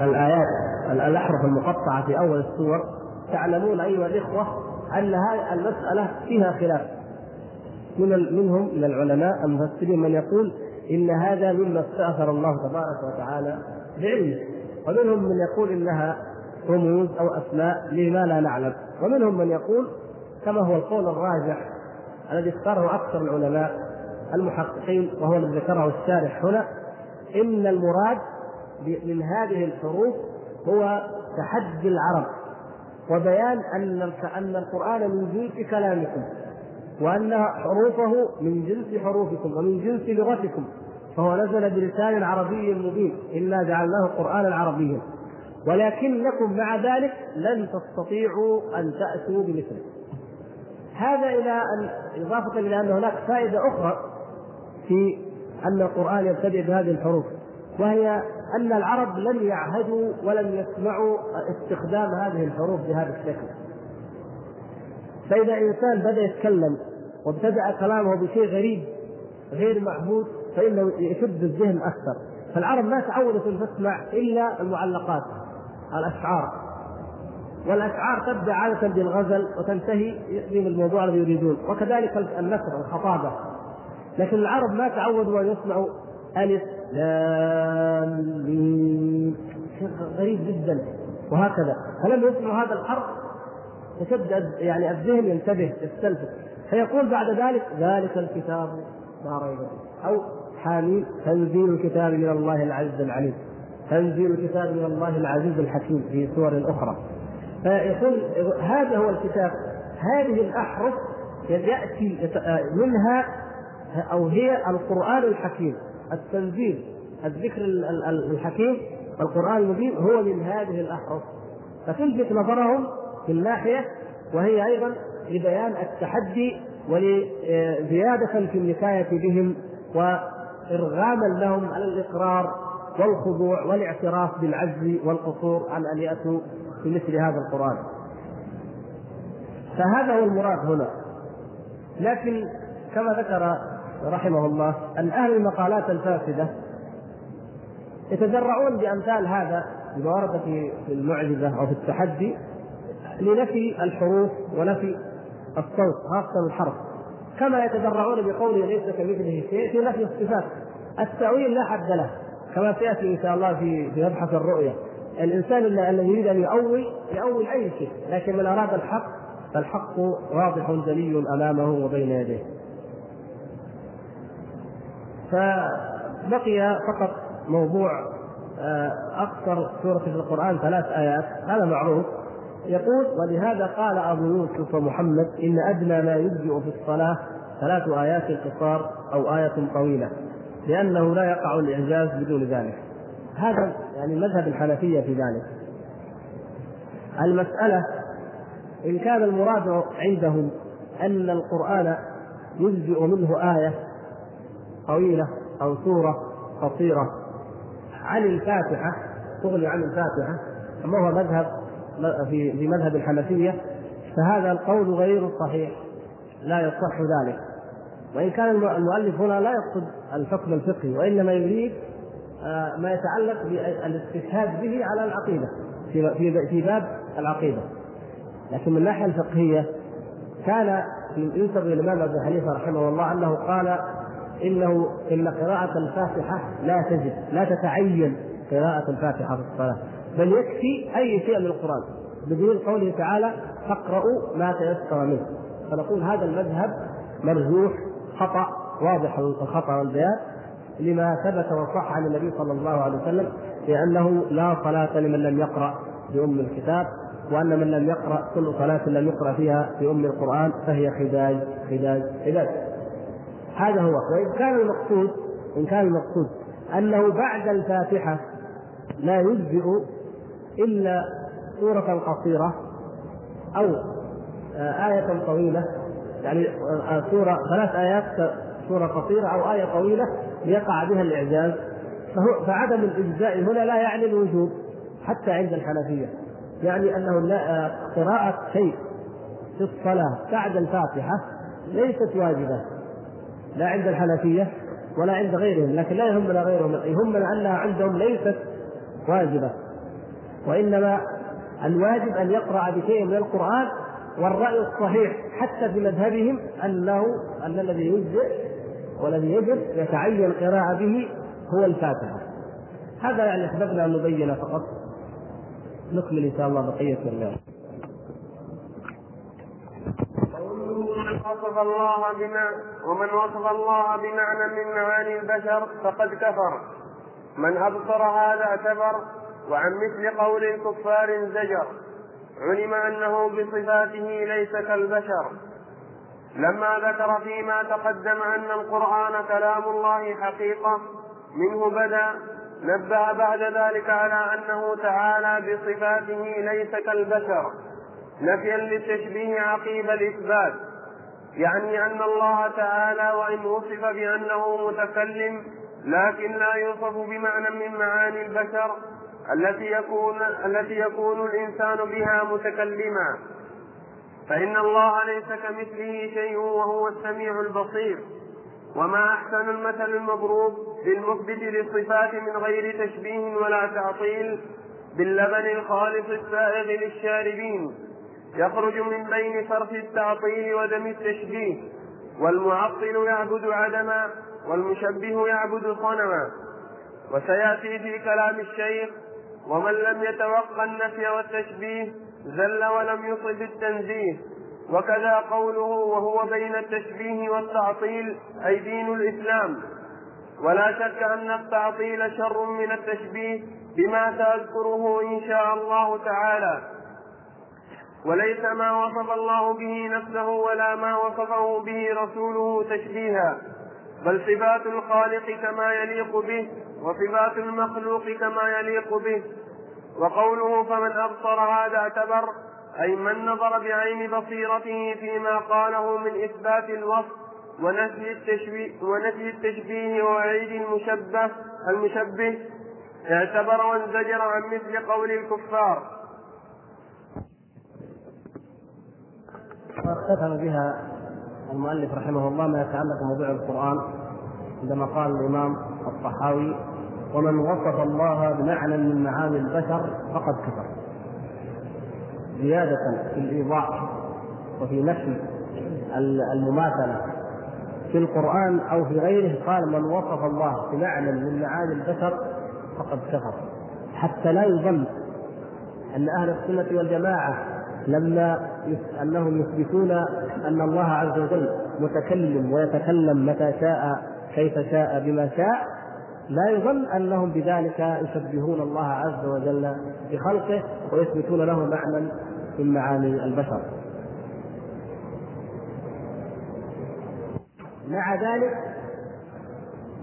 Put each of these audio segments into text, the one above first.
الآيات الأحرف المقطعة في أول السور تعلمون أيها الإخوة أن هذه المسألة فيها خلاف. من منهم من العلماء المفسرين من يقول إن هذا مما استأثر الله تبارك وتعالى بعلمه. ومنهم من يقول إنها رموز أو أسماء لما لا نعلم. ومنهم من يقول كما هو القول الراجح الذي اختاره أكثر العلماء المحققين وهو الذي ذكره الشارح هنا إن المراد من هذه الحروف هو تحدي العرب. وبيان أن أن القرآن من جنس كلامكم وأن حروفه من جنس حروفكم ومن جنس لغتكم فهو نزل بلسان عربي مبين إنا جعلناه قرآنا عربيا. ولكنكم مع ذلك لن تستطيعوا أن تأتوا بمثله. هذا إلى أن إضافة إلى أن هناك فائدة أخرى في أن القرآن يبتدئ بهذه الحروف وهي أن العرب لم يعهدوا ولم يسمعوا استخدام هذه الحروف بهذا الشكل. فإذا إنسان بدأ يتكلم وابتدأ كلامه بشيء غريب غير معهود فإنه يشد الذهن أكثر. فالعرب ما تعودت أن تسمع إلا المعلقات الأشعار. والأشعار تبدأ عادة بالغزل وتنتهي بالموضوع الذي يريدون. وكذلك النثر الخطابة. لكن العرب ما تعودوا أن يسمعوا ألف شيء غريب جدا. وهكذا. فلما يسمعوا هذا الحرف. تشد يعني الذهن ينتبه يستلفت. فيقول بعد ذلك ذلك الكتاب لا ريب فيه. أو حاميم تنزيل الكتاب من الله العزيز العليم. تنزيل الكتاب من الله العزيز الحكيم في سور أخرى. فيقول هذا هو الكتاب. هذه الأحرف يأتي منها أو هي القرآن الحكيم. التنزيل الذكر الحكيم القرآن المبين هو من هذه الأحرف. فتلفت نظرهم في الناحية وهي أيضا لبيان التحدي ولزيادة في النكاية بهم وإرغاما لهم على الإقرار والخضوع والاعتراف بالعجز والقصور عن أن يأتوا بمثل هذا القرآن. فهذا هو المراد هنا. لكن كما ذكر رحمه الله أن أهل المقالات الفاسدة يتجرعون بأمثال هذا بما ورد في المعجزة أو في التحدي لنفي الحروف ونفي الصوت خاصة الحرف. كما يتجرعون بقوله ليس كمثله شيء في نفي الصفات. التأويل لا حد له كما سيأتي إن شاء الله في في مبحث الرؤية. الإنسان الذي يريد أن يؤول يؤول أي شيء لكن من أراد الحق فالحق واضح جلي أمامه وبين يديه. فبقي فقط موضوع آه، أكثر سورة في القرآن ثلاث آيات هذا معروف. يقول ولهذا قال أبو يوسف ومحمد إن أدنى ما يجزئ في الصلاة ثلاث آيات قصار أو آية طويلة لأنه لا يقع الإعجاز بدون ذلك. هذا يعني مذهب الحنفية في ذلك. المسألة إن كان المراد عندهم أن القرآن يجزئ منه آية طويلة أو سورة قصيرة. عن الفاتحة تغني عن الفاتحة أما هو مذهب في في مذهب الحنفية فهذا القول غير صحيح لا يصح ذلك. وإن كان المؤلف هنا لا يقصد الحكم الفقهي وإنما يريد آه، ما يتعلق بالاستشهاد به على العقيدة في في باب العقيدة. لكن من الناحية الفقهية كان ينسب إلى الإمام أبو حنيفة رحمه الله أنه قال إنه إن قراءة الفاتحة لا تجب لا تتعين قراءة الفاتحة في الصلاة بل يكفي أي شيء من القرآن. بدون قوله تعالى فاقرأوا ما تيسر منه. فنقول هذا المذهب مرجوح خطأ واضح الخطأ والبيان لما ثبت وصح عن النبي صلى الله عليه وسلم لأنه لا صلاة لمن لم يقرأ بأم الكتاب وأن من لم يقرأ كل صلاة لم يقرأ فيها بأم القرآن فهي خداج خداج خداج. هذا هو وإن كان المقصود إن كان المقصود أنه بعد الفاتحة لا يجزئ إلا سورة قصيرة أو آه، آية طويلة يعني آه، سورة ثلاث آيات سورة قصيرة أو آية طويلة ليقع بها الإعجاز. فهو فعدم الإجزاء هنا لا يعني الوجوب حتى عند الحنفية. يعني أنه آه، قراءة شيء في الصلاة بعد الفاتحة ليست واجبة. لا عند الحنفية ولا عند غيرهم لكن لا يهمنا غيرهم يهمنا أنها عندهم ليست واجبة. وإنما الواجب أن يقرأ بشيء من القرآن والرأي الصحيح حتى في مذهبهم أنه أن الذي يجزئ والذي يجب يتعين قراءة به هو الفاتحة. هذا يعني أحببنا أن نبين فقط. نكمل إن شاء الله بقية اليوم ومن وصف الله بما ومن وصف الله بمعنى من معاني البشر فقد كفر. من أبصر هذا اعتبر وعن مثل قول الكفار زجر علم أنه بصفاته ليس كالبشر. لما ذكر فيما تقدم أن القرآن كلام الله حقيقة منه بدا نبه بعد ذلك على أنه تعالى بصفاته ليس كالبشر. نفيا للتشبيه عقيب الإثبات يعني أن الله تعالى وإن وصف بأنه متكلم لكن لا يوصف بمعنى من معاني البشر التي يكون التي يكون الإنسان بها متكلما. فإن الله ليس كمثله شيء وهو السميع البصير. وما أحسن المثل المضروب للمثبت للصفات من غير تشبيه ولا تعطيل باللبن الخالص السائغ للشاربين. يخرج من بين صرف التعطيل ودم التشبيه والمعطل يعبد عدما والمشبه يعبد صنما. وسيأتي في كلام الشيخ ومن لم يتوقع النفي والتشبيه زل ولم يصب التنزيه وكذا قوله وهو بين التشبيه والتعطيل أي دين الإسلام ولا شك أن التعطيل شر من التشبيه بما تذكره إن شاء الله تعالى. وليس ما وصف الله به نفسه ولا ما وصفه به رسوله تشبيها بل صفات الخالق كما يليق به وصفات المخلوق كما يليق به وقوله فمن أبصر هذا اعتبر أي من نظر بعين بصيرته فيما قاله من إثبات الوصف ونفي التشبيه ونفي التشبيه ووعيد المشبه المشبه اعتبر وانزجر عن مثل قول الكفار. واختتم بها المؤلف رحمه الله ما يتعلق بموضوع القرآن عندما قال الإمام الطحاوي ومن وصف الله بمعنى من معاني البشر فقد كفر زيادة في الإيضاح وفي نفي المماثلة في القرآن أو في غيره قال من وصف الله بمعنى من معاني البشر فقد كفر حتى لا يظن أن أهل السنة والجماعة لما أنهم يثبتون أن الله عز وجل متكلم ويتكلم متى شاء كيف شاء بما شاء لا يظن أنهم بذلك يشبهون الله عز وجل بخلقه ويثبتون له معنى من معاني البشر. مع ذلك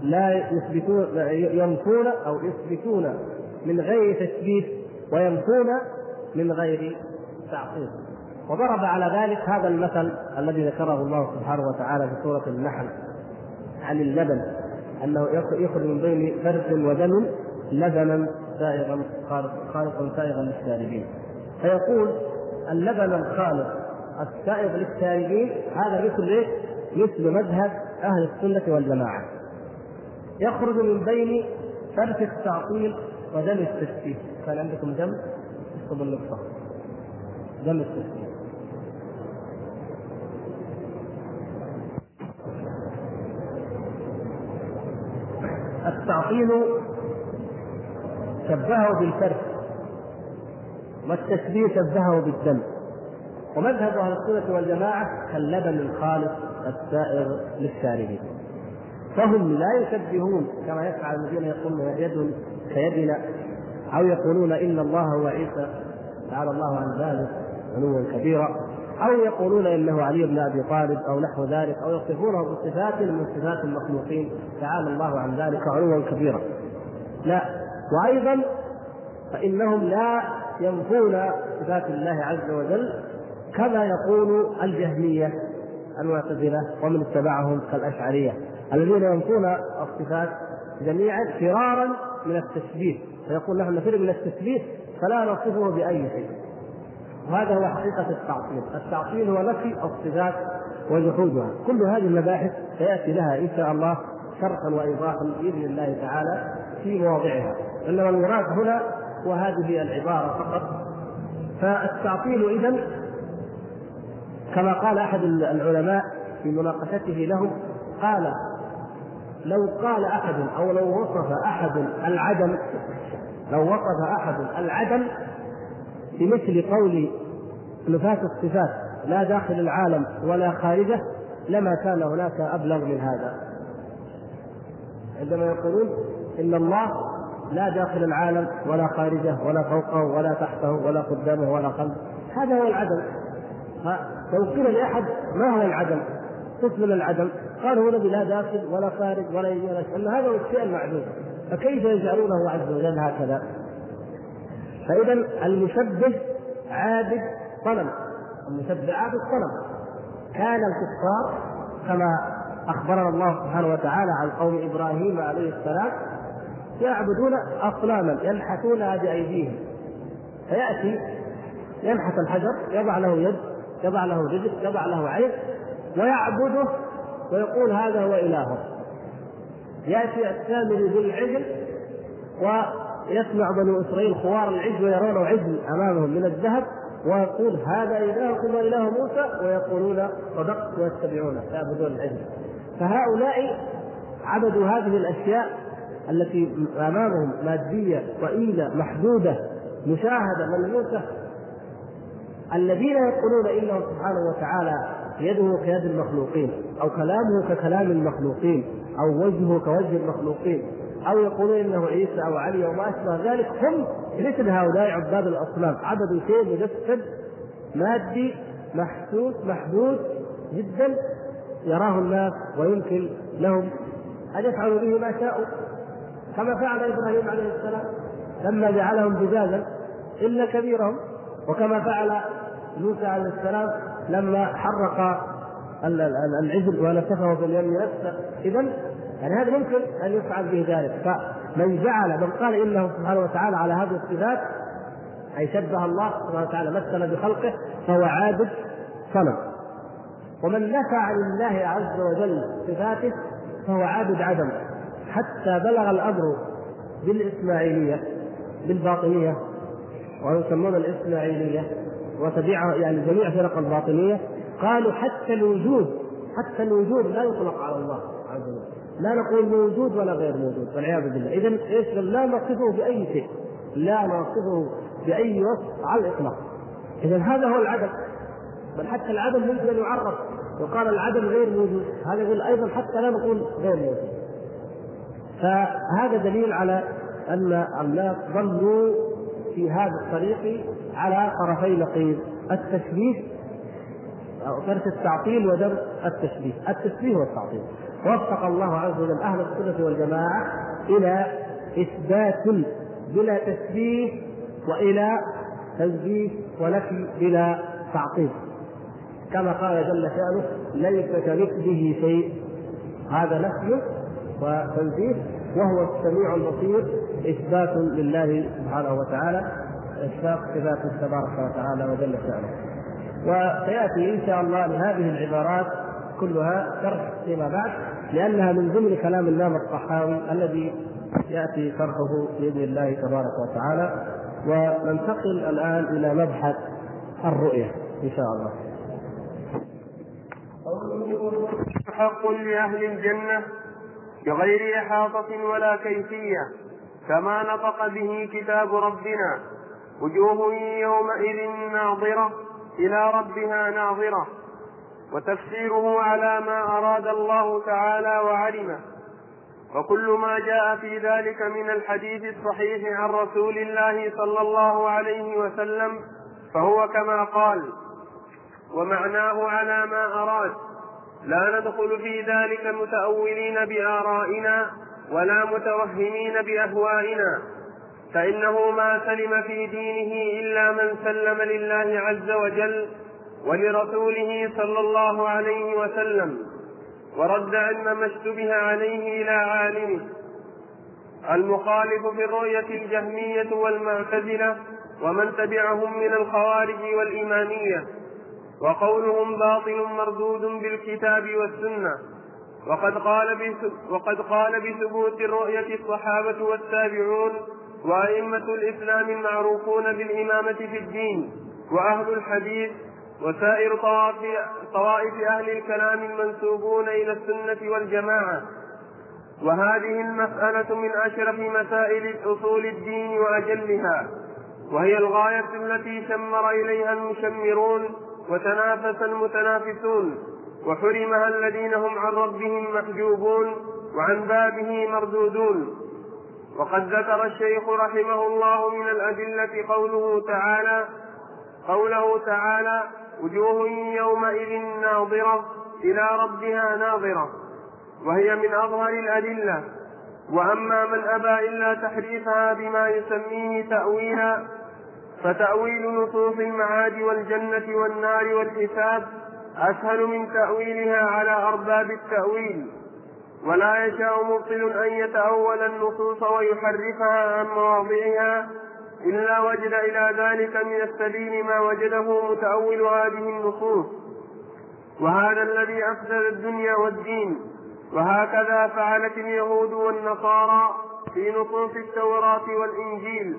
لا يثبتون ينفون أو يثبتون من غير تشبيه وينفون من غير تعطيل وضرب على ذلك هذا المثل الذي ذكره الله سبحانه وتعالى في سورة النحل عن اللبن أنه يخرج من بين فرد ودم لبنا سائغا خالقا سائغا للشاربين. فيقول اللبن الخالص السائغ للشاربين هذا مثل إيش؟ مثل مذهب أهل السنة والجماعة. يخرج من بين فرد التعطيل ودم التشبيه. كان عندكم دم؟ اكتبوا النقطة. دم التشبيه التعطيل شبهه بالفرد والتشبيه شبهه بالدم. ومذهب أهل السنة والجماعة كاللبن الخالص السائر للشاربين. فهم لا يشبهون كما يفعل الذين يقولون يد كيدنا أو يقولون إن الله هو عيسى تعالى الله عن ذلك. علوا كبيرا أو يقولون إنه علي بن أبي طالب أو نحو ذلك أو يصفونه بصفات من صفات المخلوقين تعالى الله عن ذلك علوا كبيرا. لا وأيضا فإنهم لا ينفون صفات الله عز وجل كما يقول الجهمية المعتزلة ومن اتبعهم كالأشعرية الذين ينفون الصفات جميعا فرارا من التشبيه فيقول نحن نفر من التشبيه فلا نصفه بأي شيء. وهذا هو حقيقة التعطيل، التعطيل هو نفي الصفات وجحودها، كل هذه المباحث سيأتي لها إن شاء الله شرحا وإيضاحا بإذن الله تعالى في مواضعها، إنما المراد هنا وهذه العبارة فقط. فالتعطيل إذا كما قال أحد العلماء في مناقشته لهم قال لو قال أحد أو لو وصف أحد العدم لو وصف أحد العدم بمثل قول نفاة الصفات لا داخل العالم ولا خارجه لما كان هناك أبلغ من هذا. عندما يقولون إن الله لا داخل العالم ولا خارجه ولا فوقه ولا تحته ولا قدامه ولا خلفه. هذا هو العدم. لو قيل لاحد ما هو العدم؟ قسم العدم قال هو الذي لا داخل ولا خارج ولا يمين ولا هذا هو الشيء المعدوم. فكيف يجعلونه عز وجل هكذا؟ فإذا المشبه عابد صنم المشبه عابد صنم كان الكفار كما أخبرنا الله سبحانه وتعالى عن قوم إبراهيم عليه السلام يعبدون أصناما ينحتونها بأيديهم. فيأتي ينحت الحجر يضع له يد يضع له رجل يضع له عين ويعبده ويقول هذا هو إلهه. يأتي السامري بالعجل ويسمع بنو إسرائيل خوار العجل ويرونه عجل أمامهم من الذهب ويقول هذا إلهكم وإله موسى ويقولون صدقت ويتبعونه يعبدون العجل فهؤلاء عبدوا هذه الأشياء التي أمامهم مادية ضئيلة محدودة مشاهدة ملموسة الذين يقولون إنه سبحانه وتعالى يده كيد المخلوقين أو كلامه ككلام المخلوقين أو وجهه كوجه المخلوقين. أو يقولون إنه عيسى أو علي وما أشبه ذلك هم مثل هؤلاء عباد الأصنام. عبدوا شيء مجسد مادي محسوس محدود جدا يراه الناس ويمكن لهم أن يفعلوا به ما شاءوا. كما فعل إبراهيم عليه السلام لما جعلهم جزازا إلا كبيرهم. وكما فعل موسى عليه السلام لما حرق العجل ونسفه في اليم نفسه. اذا يعني هذا ممكن أن يفعل به ذلك. فمن جعل من قال إنه سبحانه وتعالى على هذه الصفات أي شبه الله سبحانه وتعالى مثل بخلقه فهو عابد صنم. ومن نفى عن الله عز وجل صفاته فهو عابد عدم. حتى بلغ الأمر بالإسماعيلية بالباطنية ويسمون الإسماعيلية وتبعها يعني جميع فرق الباطنية قالوا حتى الوجود حتى الوجود لا يطلق على الله. لا نقول موجود ولا غير موجود والعياذ بالله. اذا إيش؟ لا نصفه بأي شيء. لا نصفه بأي وصف على الإطلاق. اذا هذا هو العدم. بل حتى العدم يمكن أن يعرف وقال العدم غير موجود. هذا يقول أيضا حتى لا نقول غير موجود. فهذا دليل على أن الناس ضلوا في هذا الطريق على طرفي نقيض التشبيه أو درس التعطيل ودرس التشبيه، التشبيه والتعطيل. وفق الله عز وجل أهل السنة والجماعة إلى إثبات بلا تشبيه وإلى تنزيه ونفي بلا تعطيل. كما قال جل شأنه: ليس كمثله شيء. هذا نفي وتنزيه وهو السميع البصير إثبات لله سبحانه وتعالى إثبات صفاته تبارك وتعالى وجل شأنه وسيأتي إن شاء الله لهذه العبارات كلها شرح فيما بعد لأنها من ضمن كلام الإمام الطحاوي الذي يأتي شرحه بإذن الله تبارك وتعالى. وننتقل الآن إلى مبحث الرؤية إن شاء الله. حق لأهل الجنة بغير إحاطة ولا كيفية كما نطق به كتاب ربنا. وجوه يومئذ ناظرة إلى ربها ناظرة. وتفسيره على ما أراد الله تعالى وعلمه. وكل ما جاء في ذلك من الحديث الصحيح عن رسول الله صلى الله عليه وسلم فهو كما قال ومعناه على ما أراد. لا ندخل في ذلك متأولين بآرائنا ولا متوهمين بأهوائنا فإنه ما سلم في دينه إلا من سلم لله عز وجل ولرسوله صلى الله عليه وسلم ورد علم ما اشتبه عليه إلى عالمه. المخالف في الرؤية الجهمية والمعتزلة ومن تبعهم من الخوارج والإمامية وقولهم باطل مردود بالكتاب والسنة. وقد قال وقد قال بثبوت الرؤية الصحابة والتابعون وأئمة الإسلام المعروفون بالإمامة في الدين وأهل الحديث وسائر طوائف أهل الكلام المنسوبون إلى السنة والجماعة. وهذه المسألة من أشرف مسائل أصول الدين وأجلها. وهي الغاية التي شمر إليها المشمرون وتنافس المتنافسون. وحرمها الذين هم عن ربهم محجوبون وعن بابه مردودون. وقد ذكر الشيخ رحمه الله من الأدلة قوله تعالى قوله تعالى وجوه يومئذ ناظرة إلى ربها ناظرة وهي من أظهر الأدلة. وأما من أبى إلا تحريفها بما يسميه تأويلا فتأويل نصوص المعاد والجنة والنار والحساب أسهل من تأويلها على أرباب التأويل. ولا يشاء مبطل أن يتأول النصوص ويحرفها عن مواضعها إلا وجد إلى ذلك من السبيل ما وجده متأول هذه النصوص. وهذا الذي أفسد الدنيا والدين. وهكذا فعلت اليهود والنصارى في نصوص التوراة والإنجيل.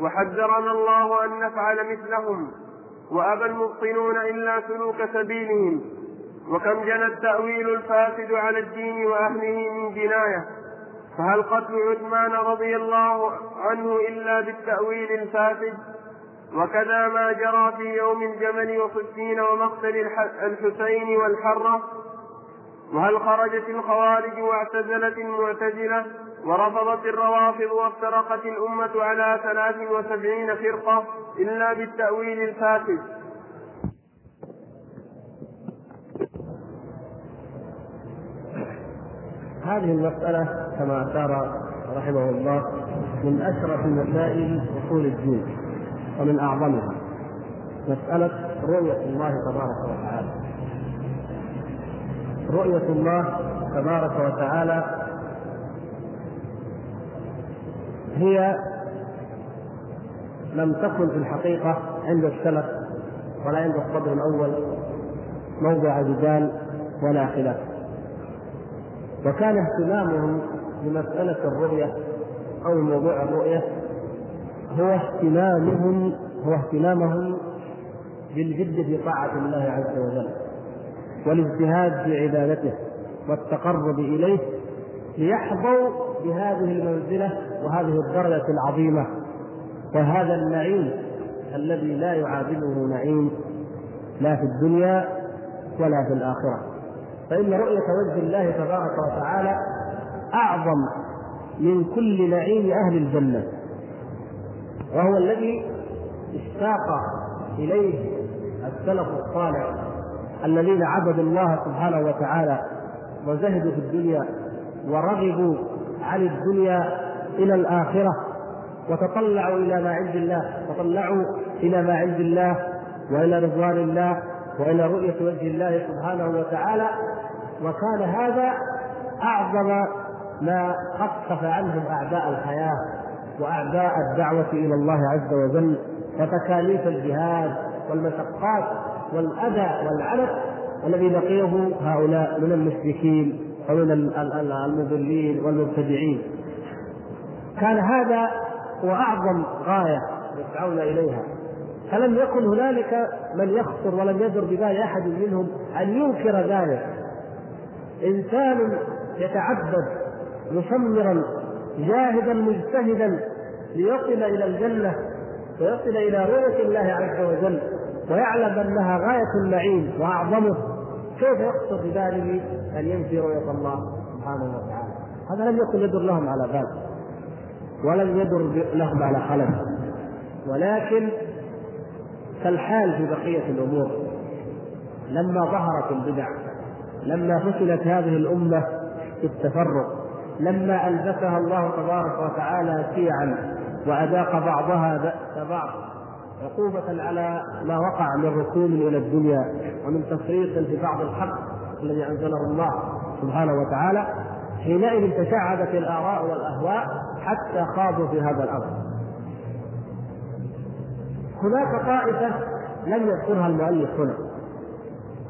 وحذرنا الله أن نفعل مثلهم. وأبى المبطلون إلا سلوك سبيلهم. وكم جنى التأويل الفاسد على الدين وأهله من جناية. فهل قتل عثمان رضي الله عنه إلا بالتأويل الفاسد؟ وكذا ما جرى في يوم الجمل وصفين ومقتل الحسين والحرة؟ وهل خرجت الخوارج واعتزلت المعتزلة ورفضت الروافض وافترقت الأمة على ثلاث وسبعين فرقة إلا بالتأويل الفاسد؟ هذه المسألة كما أشار رحمه الله من أشرف مسائل أصول الدين ومن أعظمها مسألة رؤية الله تبارك وتعالى. رؤية الله تبارك وتعالى هي لم تكن في الحقيقة عند السلف ولا عند الصدر الأول موضع جدال ولا خلاف. وكان اهتمامهم بمسألة الرؤية أو موضوع الرؤية هو اهتمامهم هو اهتمامهم بالجد في طاعة الله عز وجل والاجتهاد في عبادته والتقرب إليه ليحظوا بهذه المنزلة وهذه الدرجة العظيمة وهذا النعيم الذي لا يعادله نعيم لا في الدنيا ولا في الآخرة. فإن رؤية وجه الله تبارك وتعالى أعظم من كل نعيم أهل الجنة وهو الذي اشتاق إليه السلف الصالح الذين عبدوا الله سبحانه وتعالى وزهدوا في الدنيا ورغبوا عن الدنيا إلى الآخرة وتطلعوا إلى ما عند الله تطلعوا إلى ما عند الله وإلى رضوان الله وإلى رؤية وجه الله سبحانه وتعالى وكان هذا أعظم ما خفف عنهم أعداء الحياة وأعداء الدعوة إلى الله عز وجل وتكاليف الجهاد والمشقات والأذى والعنف الذي لقيه هؤلاء من المشركين ومن المضلين والمبتدعين. كان هذا هو أعظم غاية يسعون إليها. فلم يكن هنالك من يخطر ولم يدر ببال أحد منهم أن ينكر ذلك. إنسان يتعبد مشمرا جاهدا مجتهدا ليصل إلى الجنة ويصل إلى رؤية الله عز وجل ويعلم أنها غاية النعيم وأعظمه. كيف يخطر بباله أن ينفي رؤية الله سبحانه وتعالى؟ هذا لم يكن يدر لهم على بال ولم يدر لهم على خلف ولكن كالحال في بقية الأمور لما ظهرت البدع لما فشلت هذه الأمة في التفرق لما ألبسها الله تبارك وتعالى شيعا وأذاق بعضها بأس بعض عقوبة على ما وقع من ركون إلى الدنيا ومن تفريط في بعض الحق الذي أنزله الله سبحانه وتعالى حينئذ تشعبت الآراء والأهواء حتى خاضوا في هذا الأمر. هناك طائفة لم يذكرها المؤلف هنا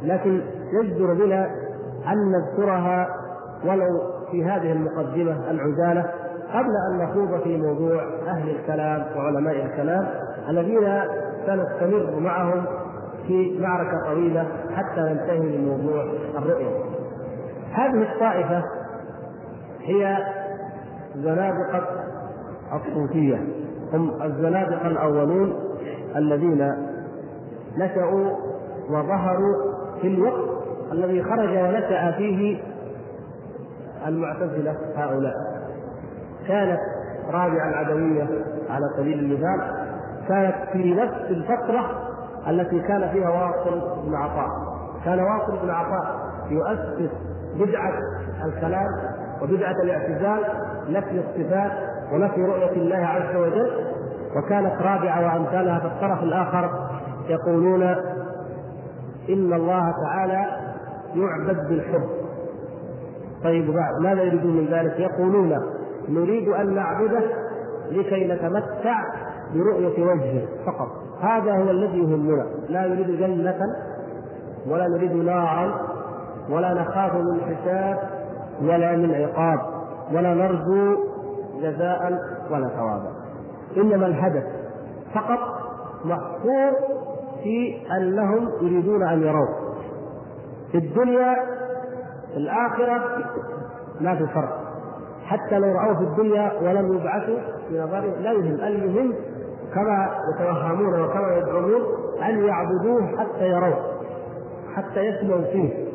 لكن يجدر بنا أن نذكرها ولو في هذه المقدمة العجالة قبل أن نخوض في موضوع أهل الكلام وعلماء الكلام الذين سنستمر معهم في معركة طويلة حتى ننتهي من موضوع الرؤية. هذه الطائفة هي زنادقه الصوفية هم الزنادقة الأولون الذين نشأوا وظهروا في الوقت الذي خرج ونشأ فيه المعتزلة هؤلاء. كانت رابعة العدوية على سبيل المثال كانت في نفس الفترة التي كان فيها واصل بن عطاء. كان واصل بن عطاء يؤسس بدعة الكلام وبدعة الاعتزال نفي الصفات ونفي رؤية الله عز وجل. وكانت رابعة وأمثالها في الطرف الآخر يقولون إن الله تعالى يعبد بالحب. طيب ماذا يريدون من ذلك؟ يقولون نريد أن نعبده لكي نتمتع برؤية وجهه فقط. هذا هو الذي يهمنا. لا نريد جنة ولا نريد نارا ولا نخاف من حساب ولا من عقاب ولا نرجو جزاء ولا ثوابا. إنما الهدف فقط محصور في أنهم يريدون أن يروه. في الدنيا في الآخرة ما في فرق. حتى لو رأوه في الدنيا ولم يبعثوا في نظرهم لا يهم. المهم كما يتوهمون وكما يدعون أن يعبدوه حتى يروه حتى يسمعوا فيه.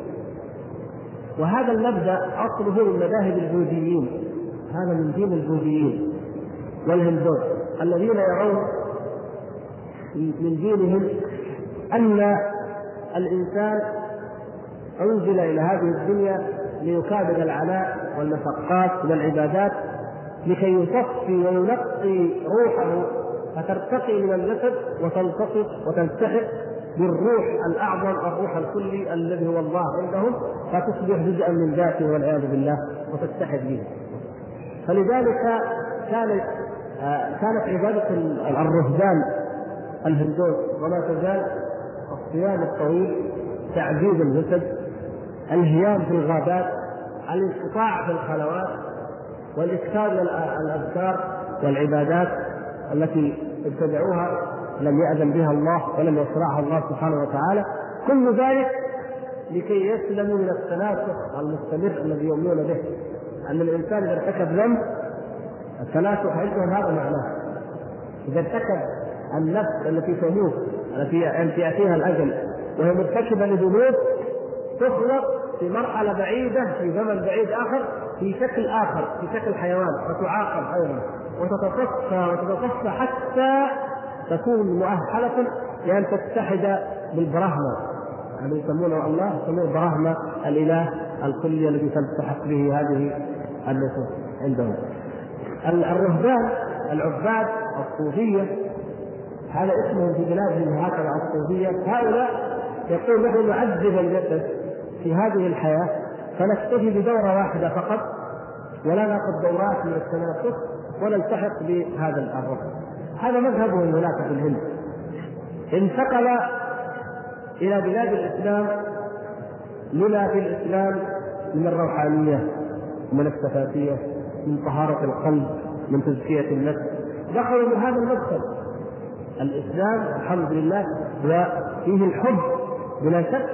وهذا المبدأ أصله من مذاهب البوذيين. هذا من دين البوذيين والهندوس. الذين يرون من دينهم أن الإنسان أنزل إلى هذه الدنيا ليكابد العناء والمشقات والعبادات لكي يصفي وينقي روحه فترتقي من الجسد وتلتصق وتلتحق بالروح الأعظم الروح الكلي الذي هو الله عندهم فتصبح جزءا من ذاته والعياذ بالله وتتحد به. فلذلك كانت كانت عبادة الرهبان الهندوس وما تزال الصيام الطويل تعذيب الجسد الهيام في الغابات الانقطاع في الخلوات والإكثار من الأذكار والعبادات التي ابتدعوها لم يأذن بها الله ولم يشرعها الله سبحانه وتعالى. كل ذلك لكي يسلموا من التناسخ المستمر الذي يؤمنون به. أن الإنسان إذا ارتكب ذنب التناسخ عندهم هذا معناه إذا ارتكب النفس التي تموت التي ياتيها الأجل وهي مرتكبة لذنوب تخلق في مرحلة بعيدة في زمن بعيد آخر في شكل آخر في شكل حيوان وتعاقب أيضا وتتصفى وتتصفى حتى تكون مؤهلة لأن تتحد بالبراهمة يعني يسمونه الله يسمونه براهمة الإله الكلي الذي تلتحق به هذه النصوص عندهم. الرهبان العباد الصوفية. هذا اسمهم في بلادهم هكذا الصوفية. هؤلاء يقول نحن نعذب الجسد في هذه الحياة فنكتفي بدورة واحدة فقط ولا ناخذ دورات من التنافس ونلتحق بهذا الركن هذا مذهبهم هناك في الهند. انتقل إلى بلاد الإسلام لما في الإسلام من الروحانية من السفاتية. من طهارة القلب من تزكية النفس. دخلوا بهذا المدخل الإسلام الحمد لله وفيه الحب بلا شك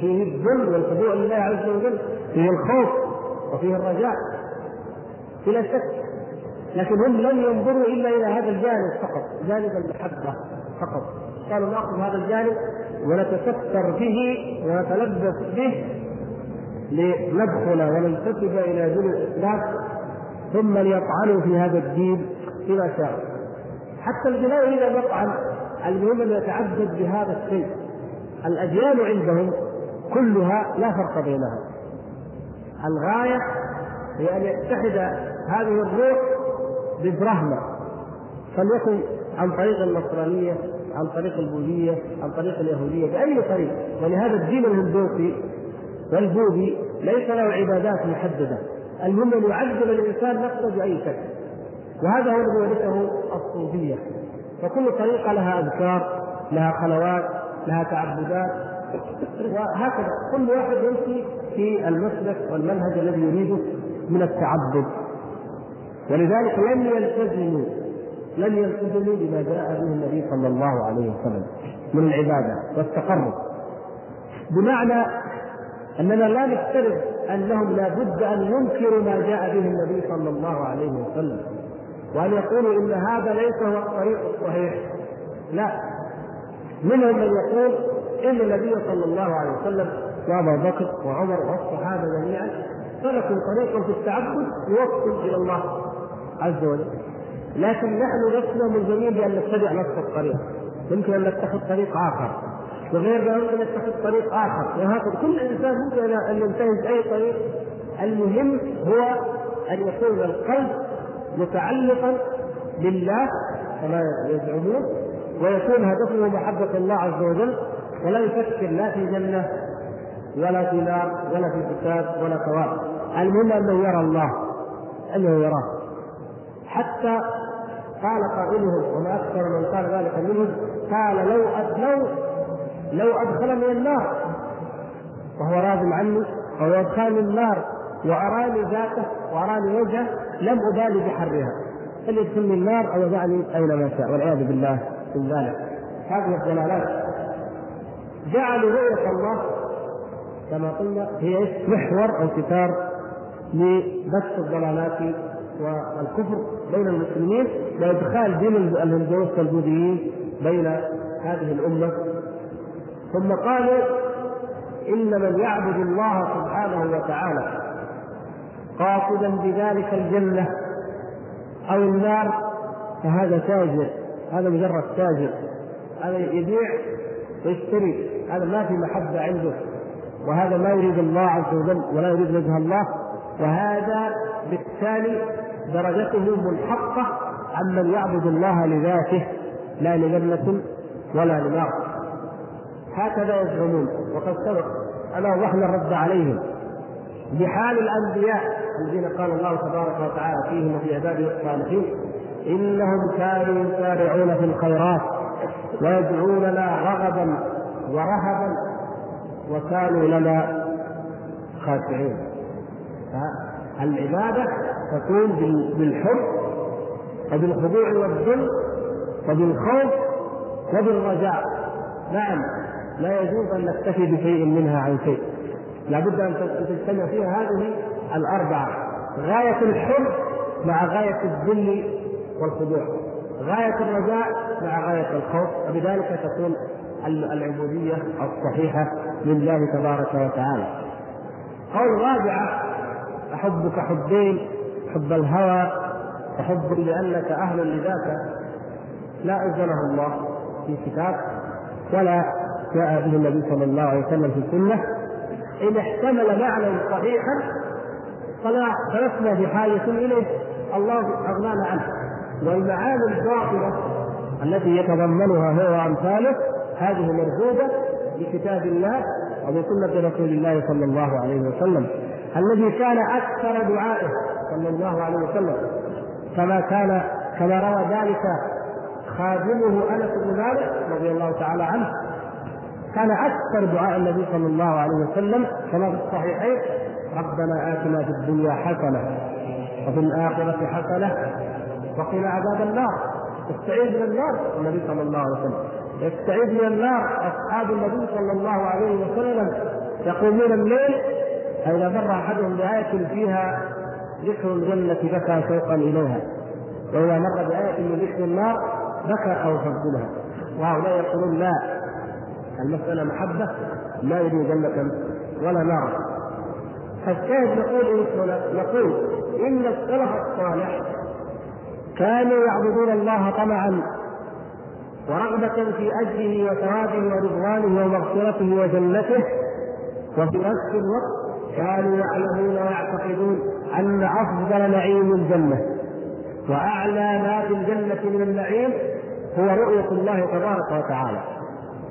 فيه الذل والخضوع لله عز وجل فيه الخوف وفيه الرجاء بلا شك. لكن هم لم ينظروا إلا إلى هذا الجانب فقط جانب المحبة فقط. قالوا نأخذ هذا الجانب ونتستر به ونتلبس به لندخل وننتسب إلى دين الإسلام. ثم ليطعنوا في هذا الدين بما شاءوا حتى البلاد إذا يطعن المهم أن يتعبد بهذا الشيء. الأديان عندهم كلها لا فرق بينها. الغاية هي أن يتحد هذه الروح ببرهمة فليكن عن طريق النصرانية عن طريق البوذية عن طريق اليهودية بأي طريق. ولهذا الدين الهندوسي والبوذي ليس له عبادات محددة. المهم أن يعذب الإنسان نفسه بأي شكل. وهذا هو الذي ورثه الصوفية. فكل طريقة لها أذكار لها خلوات لها تعبدات. وهكذا كل واحد يمشي في المسلك والمنهج الذي يريده من التعبد. ولذلك لم يلتزموا لم يلتزموا بما جاء به النبي صلى الله عليه وسلم من العبادة والتقرب. بمعنى أننا لا نفترض أنهم لا بد أن ينكروا ما جاء به النبي صلى الله عليه وسلم وأن يقولوا إن هذا ليس هو الطريق الصحيح. لا. منهم من يقول إن النبي صلى الله عليه وسلم وابا بكر وعمر والصحابة جميعا سلكوا طريقا في التعبد يوصل إلى الله عز وجل. لكن نحن لسنا ملزمين بان نتبع نفس الطريق. يمكن أن نتخذ طريق اخر وغيرنا يمكن يتخذ طريق آخر. وهكذا كل إنسان ممكن أن ينتهز أي طريق. المهم هو أن يكون القلب متعلقا بالله كما يزعمون ويكون هدفه محبة الله عز وجل ولا يفكر لا في جنة ولا في نار ولا في كتاب ولا ثواب. المهم أنه يرى الله أنه يراه. حتى قال قائلهم وما أكثر من قال ذلك منهم قال لو لو لو أدخلني النار. وهو راض عني أو يدخلني النار وأراني ذاته وأراني وجهه لم أبالي بحرها. فليدخلني النار أو يدعني اينما شاء. والعياذ بالله من ذلك. هذه الضلالات. جعلوا رؤية الله كما قلنا هي محور أو ستار لبث الضلالات والكفر بين المسلمين وادخال دين الهندوس والبوذيين بين هذه الأمة. ثم قالوا إن من يعبد الله سبحانه وتعالى قاصدا بذلك الجنة أو النار فهذا تاجر هذا مجرد تاجر هذا يبيع ويشتري هذا ما في محبة عنده وهذا ما يريد الله عز وجل ولا يريد وجه الله وهذا بالتالي درجته منحطة عمن يعبد الله لذاته لا لجنة ولا لنار. هكذا يزعمون. وقد سبق أن وضحنا الرد عليهم. بحال الأنبياء الذين قال الله تبارك وتعالى فيهم وفي عباده الصالحين إنهم كانوا يسارعون في الخيرات ويدعوننا رغبا ورهبا وكانوا لنا خاشعين. العبادة تكون بالحب وبالخضوع والذل وبالخوف وبالرجاء. نعم. لا يجوز أن نكتفي بشيء منها عن شيء. لابد أن تجتمع فيها هذه الأربعة غاية الحب مع غاية الذل والخضوع غاية الرجاء مع غاية الخوف. وبذلك تكون العبودية الصحيحة لله تبارك وتعالى. قول رابعة أحبك حبين حب الهوى وحب لأنك أهل لذاك. لا أنزله الله في كتاب ولا جاء به النبي صلى الله عليه وسلم في السنة إن احتمل معنى صحيحا فلا فلسنا في حاجة إليه الله أغنانا عنه. والمعاني الباطلة التي يتضمنها هو وامثاله هذه مرفوضه بكتاب الله وبسنه رسول الله صلى الله عليه وسلم. الذي كان أكثر دعائه صلى الله عليه وسلم كما كان كما روى ذلك خادمه أنس بن مالك رضي الله تعالى عنه. كان أكثر دعاء النبي صلى الله عليه وسلم كما في الصحيحين ربنا آتنا في الدنيا حسنة وفي الآخرة حسنة وقنا عذاب النار. استعيذ من النار النبي صلى الله عليه وسلم. يستعيذ من النار أصحاب النبي صلى الله عليه وسلم يقومون الليل فإذا مر أحدهم بآية فيها ذكر الجنة بكى شوقا إليها وإذا مر بآية من ذكر النار بكى خوفا منها. وهؤلاء يقولون لا المسألة محبة لا يريد جنة ولا نار فالشاهد نقول نقول إن السلف الصالح كانوا يعبدون الله طمعا ورغبة في أجره وثوابه ورضوانه ومغفرته وجنته وفي نفس الوقت كانوا يعلمون ويعتقدون أن أفضل نعيم الجنة وأعلى ما في الجنة من النعيم هو رؤية الله تبارك وتعالى.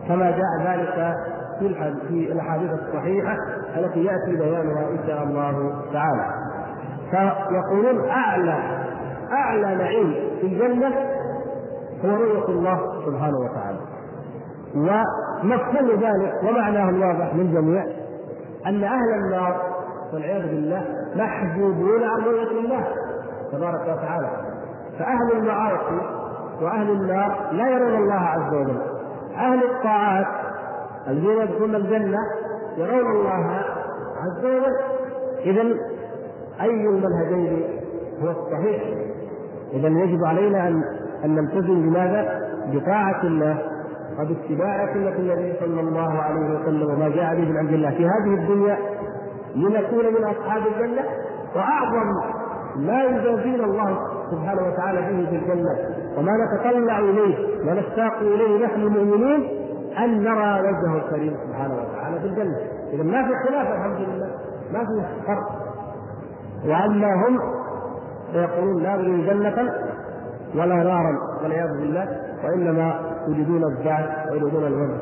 كما جاء ذلك في في الأحاديث الصحيحة التي يأتي بيانها إن شاء الله تعالى. فيقولون اعلى أعلى نعيم في الجنة هو رؤية الله سبحانه وتعالى. ومفهوم ذلك ومعناه الواضح للجميع أن أهل النار والعياذ بالله محجوبون عن رؤية الله تبارك وتعالى. فأهل المعاصي وأهل النار لا يرون الله عز وجل. أهل الطاعات الذين يدخلون الجنة يرون الله عز وجل. إذا أي المنهجين هو الصحيح؟ إذا يجب علينا أن أن نلتزم بماذا؟ بطاعة الله وباتباع سنة النبي صلى الله عليه وسلم وما جاء به من عند الله في هذه الدنيا لنكون من أصحاب الجنة وأعظم ما يجازينا الله سبحانه وتعالى به في الجنة. وما نتطلع إليه ونشتاق إليه نحن المؤمنين أن نرى وجهه الكريم سبحانه وتعالى في الجنة. إذا ما في خلاف الحمد لله. ما في فرق. وأما هم فيقولون لا نريد جنة ولا نارا والعياذ بالله وإنما يريدون الذات ويريدون الوجه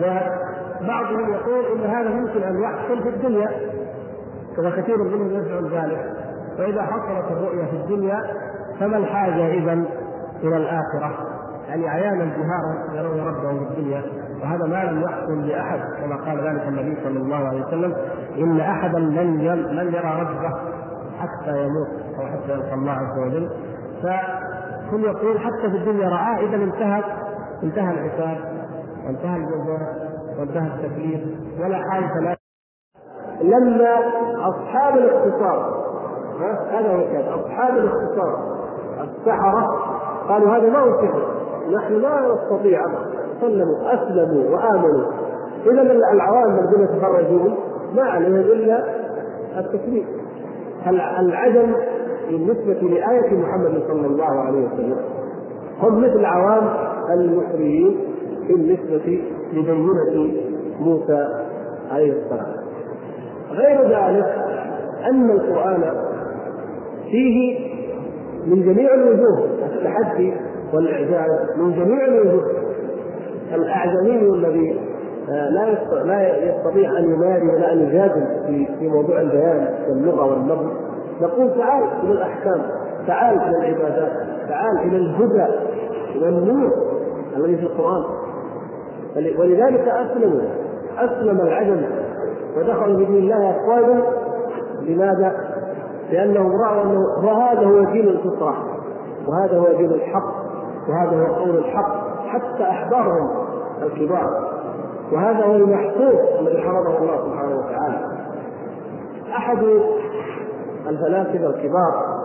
وبعضهم يقول إن هذا يمكن أن يحصل في الدنيا كما كثير منهم يزعم ذلك. فإذا حصلت الرؤية في الدنيا فما الحاجة اذا إلى الآخرة. يعني عيانا جهارا يرون ربهم في الدنيا وهذا ما لم يحصل لأحد كما قال ذلك النبي صلى الله عليه وسلم إن أحدا لن لن يرى ربه حتى يموت أو حتى يلقى الله عز وجل. فكل يقول حتى في الدنيا رآه إذا انتهت انتهى الحساب وانتهى الجزاء وانتهى التكليف ولا حاجة لا. لما أصحاب الاختصار هذا هو أصحاب الاختصار السحرة قالوا هذا ما هو سحر نحن لا نستطيع سلموا أسلموا وآمنوا. إذا العوام الذين يتفرجون ما عليهم إلا التكليف العجم بالنسبة لآية محمد صلى الله عليه وسلم؟ هم مثل عوام المصريين بالنسبة لبينة موسى عليه السلام. غير ذلك أن القرآن فيه من جميع الوجوه التحدي والإعجاز من جميع الوجوه. الأعجمي الذي آه، لا لا يستطيع أن يماري ولا أن يجادل في في موضوع البيان واللغة واللفظ. نقول تعال إلى الأحكام تعال إلى العبادات تعال إلى الهدى والنور الذي في القرآن. ولذلك أسلموا أسلم العجم ودخلوا في دين الله أفواجا. لماذا؟ لأنهم رأوا أنه وهذا هو دين الفطرة وهذا هو دين الحق وهذا هو قول الحق حتى أحبارهم الكبار. وهذا هو المحفوظ الذي حفظه الله سبحانه وتعالى. أحد الفلاسفة الكبار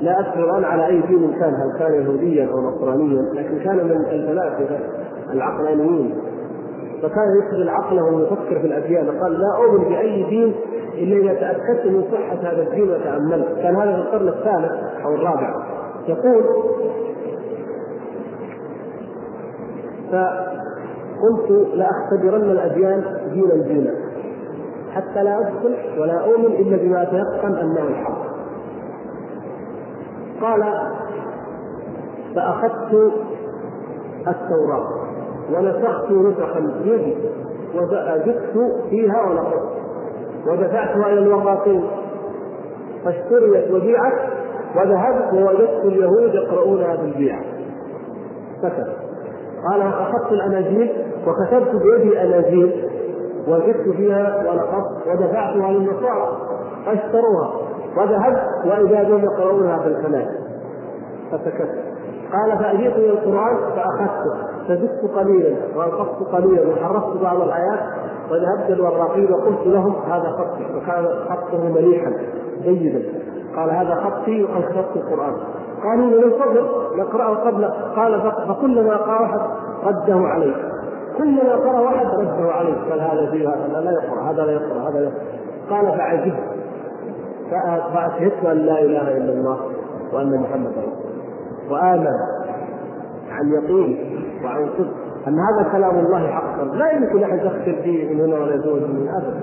لا أذكر الآن على أي دين كان هل كان يهوديا أو نصرانيا لكن كان من الفلاسفة العقلانيين. فكان يشغل عقله ويفكر في الأديان. قال لا أؤمن بأي دين الا إذا تأكدت من صحة هذا الدين وتأملت. كان هذا في القرن الثالث أو الرابع. يقول فقلت لأختبرن الأديان دينا دينا حتى لا أدخل ولا أؤمن إلا بما اتيقن أنه الحق. قال فأخذت التوراة ونسخت نسخا بيدي وزدت فيها ونقصت ودفعتها إلى الوقاطين فاشتريت وبيعت وذهبت ووجدت اليهود يقرؤونها بالبيع. سكت قال أخذت الأناجيل وكتبت بيدي أناجيل وجدت فيها ونقصت ودفعتها للنصارى. فاشتروها. وذهبت وإذا بهم يقرؤونها في الكنائس فسكت. قال فأجيت إلى القرآن فأخذته. فزدت قليلا وانقصت قليلا وحرفت بعض الايات وذهبت للوراقين وقلت لهم هذا خطي وكان خطه مليحا جيدا. قال هذا خطي وقد كتبت القرآن. قالوا من الفضل نقرأه قبل. قال فكلما قرأ واحد رده عليه كلما قرأ واحد رده عليه قال هذا فيه هذا لا يقرأ هذا لا يقرأ هذا لا يقرأ. قال فعجبت. فأشهدت أن لا إله إلا الله وأن محمدا رسول وآمن. عن يقين. وعن صدق أن هذا كلام الله حقا. لا يمكن أحد يختل فيه من هنا ولا يزوج من ابدا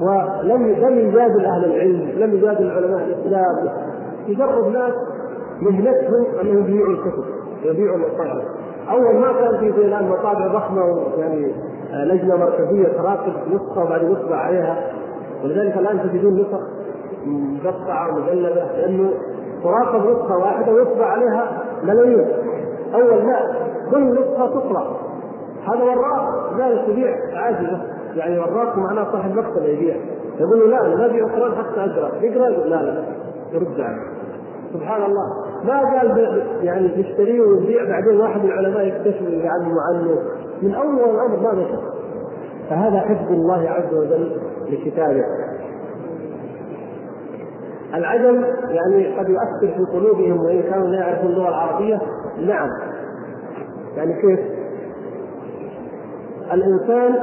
ولم لم يجادل أهل العلم لم يجادل علماء الإسلام. يجرب ناس مهنتهم انهم يبيعوا الكتب يبيعوا المطابع. أول ما كان في زي الآن مطابع ضخمة يعني لجنة مركزية تراقب نسخة وبعد نسخه عليها. ولذلك الآن تجدون نسخ مقطعة ومجلده لأنه تراقب نسخة واحدة ويطبع عليها ملايين. أول لا كل نسخه تقرا هذا وراق لا تبيع عاجله يعني وراق معناه صاحب مكتبه يبيع. يقول له لا أنا ما أبيع القران حتى أقرأ. يقول لا لا. يرد عنه سبحان الله. ما قال يعني تشتريه وتبيع بعدين واحد من العلماء يكتشف يعلم عنه. من أول الامر ما نشر فهذا حفظ الله عز وجل لكتابه. العجم يعني قد يؤثر في قلوبهم وإن كانوا لا يعرفون اللغة العربية. نعم. يعني كيف؟ الإنسان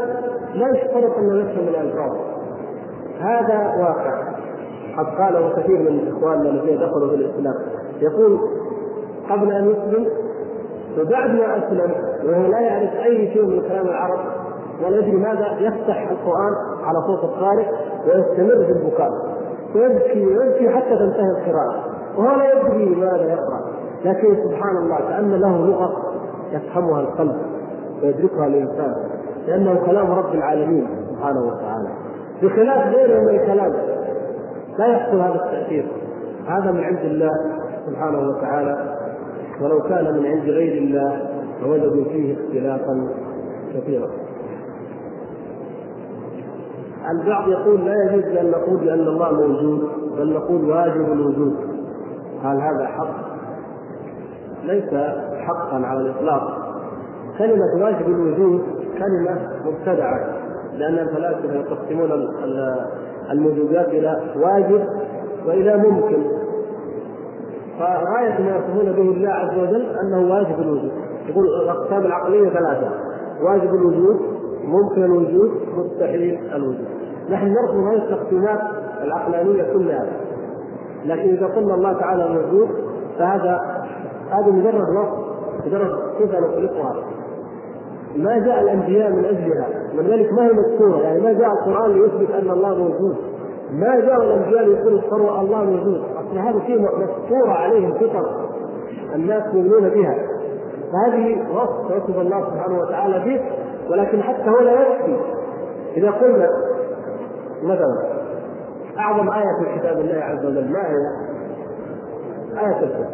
لا يشترط انه يفهم الألفاظ. هذا واقع. قد قاله كثير من إخواننا الذين دخلوا في الإسلام. يقول قبل أن يسلم وبعد ما أسلم وهو لا يعرف أي شيء من كلام العرب ولا يدري ماذا يفتح القرآن على صوت القارئ ويستمر في البكاء. ويبكي ويبكي حتى تنتهي القراءة. وهو لا يدري ماذا يقرأ. لكن سبحان الله كان له لغة يفهمها القلب ويدركها الإنسان. لأنه كلام رب العالمين سبحانه وتعالى. بخلاف غيره من الكلام لا يحصل هذا التأثير. هذا من عند الله سبحانه وتعالى. ولو كان من عند غير الله لوجدوا فيه اختلافا كثيرا. البعض يقول لا يجوز ان نقول بأن الله موجود بل نقول واجب الوجود. هل هذا حق؟ ليس حقا على الإطلاق. كلمة واجب الوجود كلمة مبتدعة لأن الفلاسفة يقسمون الموجودات إلى واجب وإلى ممكن. فغاية ما يصفون به الله عز وجل أنه واجب الوجود. يقول الأقسام العقلية ثلاثة واجب الوجود ممكن الوجود مستحيل الوجود. نحن نرفض هذه التقسيمات العقلانية كلها. لكن إذا قلنا الله تعالى موجود فهذا هذا مجرد وصف مجرد صفة نطلقها ما جاء الأنبياء من أجلها ولذلك ما هي مذكورة يعني ما جاء القرآن ليثبت أن الله موجود. ما جاء الأنبياء ليقولوا الله موجود. أصل هذا شيء مذكوره عليهم فطر الناس يؤمنون بها. فهذه وصف وصف الله سبحانه وتعالى به ولكن حتى هو لا يكفي. إذا قلنا مثلا أعظم آية في كتاب الله عز وجل ما هي؟ آية الكرسي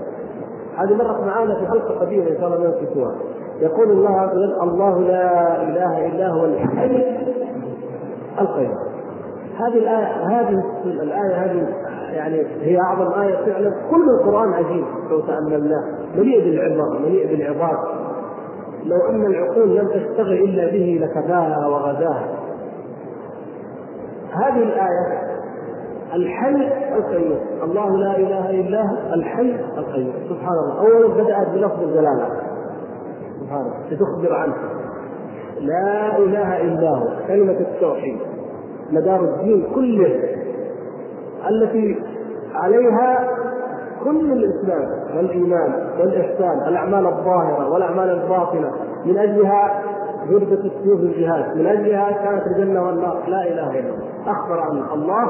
هذه مرت معنا في حلقة قديمة إن شاء الله ما ننسوها يقول الله عز وجل الله لا إله إلا هو الحي. القيوم هذه الآية هذه الآية هذه يعني هي أعظم آية فعلا. كل القرآن عجيب لو تأملناه. مليء بالعبر مليء بالعظات لو أن العقول لم تشتغل إلا به لكفاها وغداها هذه الآية الحي القيوم. الله لا إله إلا هو الحي القيوم. سبحان الله أولا بدأت بلفظ الجلالة. سبحان الله لتخبر عنه. لا إله إلا هو. كلمة التوحيد. مدار الدين كله. التي عليها كل الإسلام والإيمان والإحسان الأعمال الظاهرة والأعمال الباطنة. من أجلها ضربت السيوف الجهاد. من اجلها كانت الجنة والنار. لا إله إلا الله. أخبر عن الله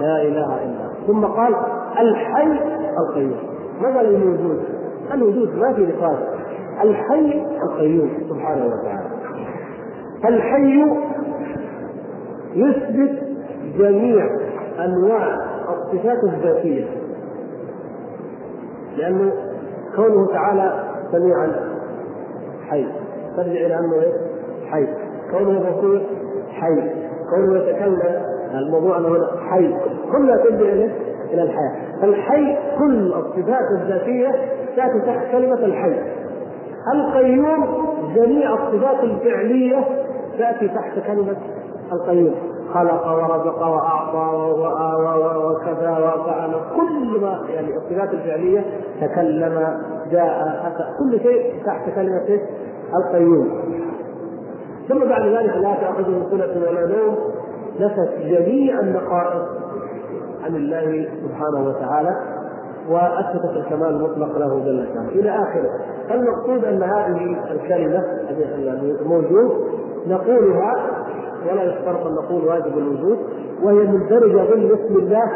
لا إله إلا الله. ثم قال الحي القيوم. ما قال الموجود الوجود ما في نقاش. الحي القيوم سبحانه وتعالى. الحي يثبت جميع أنواع الصفات الذاتية. لأنه كونه تعالى سميعا حي. ترجع إلى أنه إيه؟ حي كونه بصير حي كونه يتكلم الموضوع هنا حي كلها ترجع إلى الحياة. فالحي كل الصفات الذاتية تأتي تحت كلمة الحي القيوم جميع الصفات الفعلية تأتي تحت كلمة القيوم. خلق ورزق وأعطى واوى وكذا وفعل كل ما يعني الصفات الفعلية تكلم جاء اتى كل شيء تحت كلمة القيوم. ثم بعد ذلك لا تاخذه سنه ولا نوم نفت جميع النقائص. عن الله سبحانه وتعالى وأثبتت الكمال المطلق له جل شانه إلى آخره. فالمقصود أن هذه الكلمة الموجود نقولها ولا يشترط ان نقول واجب الوجود وهي مندرجة ضمن اسم الله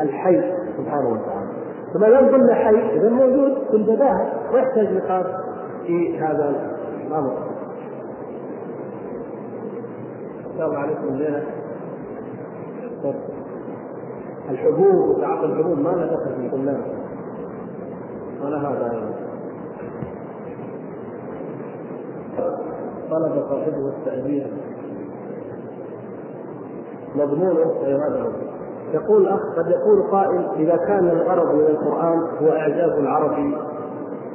الحي سبحانه وتعالى. فما دام ضمن حي اذا موجود في البداهه ويحتاج نقاش في هذا الأمر. شاء الله عليكم الليلة الحبوب وتعاطي الحبوب ما لها دخل في الكلام ولا هذا. أيضا. طلب صاحبه التأديب مضمونه إراده يقول أخ قد يقول قائل إذا كان الغرض من القرآن هو إعجاز العربي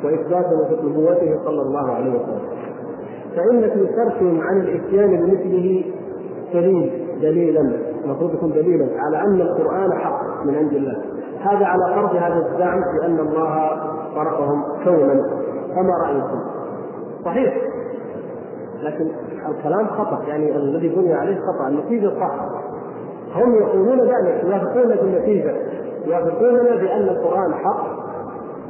وإثبات نبوته صلى الله عليه وسلم. فإن في صرفهم عن الإتيان بمثله دليل دليلا المفروض يكون دليلا على أن القرآن حق من عند الله. هذا على فرض هذا الزعم بأن الله خلقهم كونا. فما رأيكم؟ صحيح. لكن الكلام خطأ. يعني الذي بني عليه خطأ. النتيجة صح. هم يقولون ذلك يوافقون بالنتيجة. يوافقوننا بأن القرآن حق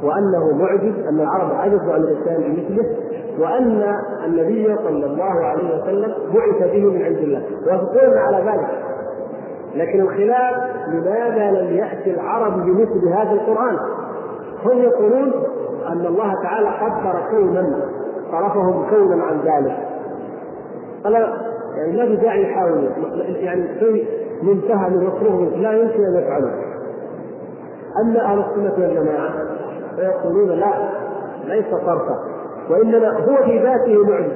وأنه معجز أن العرب عجزوا عن الاتيان بمثله. وأن النبي صلى الله عليه وسلم بعث به من عند الله. يوافقوننا على ذلك. لكن الخلاف لماذا لم يأتي العرب بمثل هذا القرآن؟ هم يقولون أن الله تعالى قدر كونا صرفهم كونا عن ذلك. فلا يعني لا داعي يحاولوا؟ يعني شيء منتهى من مصروف لا يمكن أن يفعلوا. أما أهل السنة والجماعة فيقولون لا ليس صرفا. وإنما هو في ذاته معجز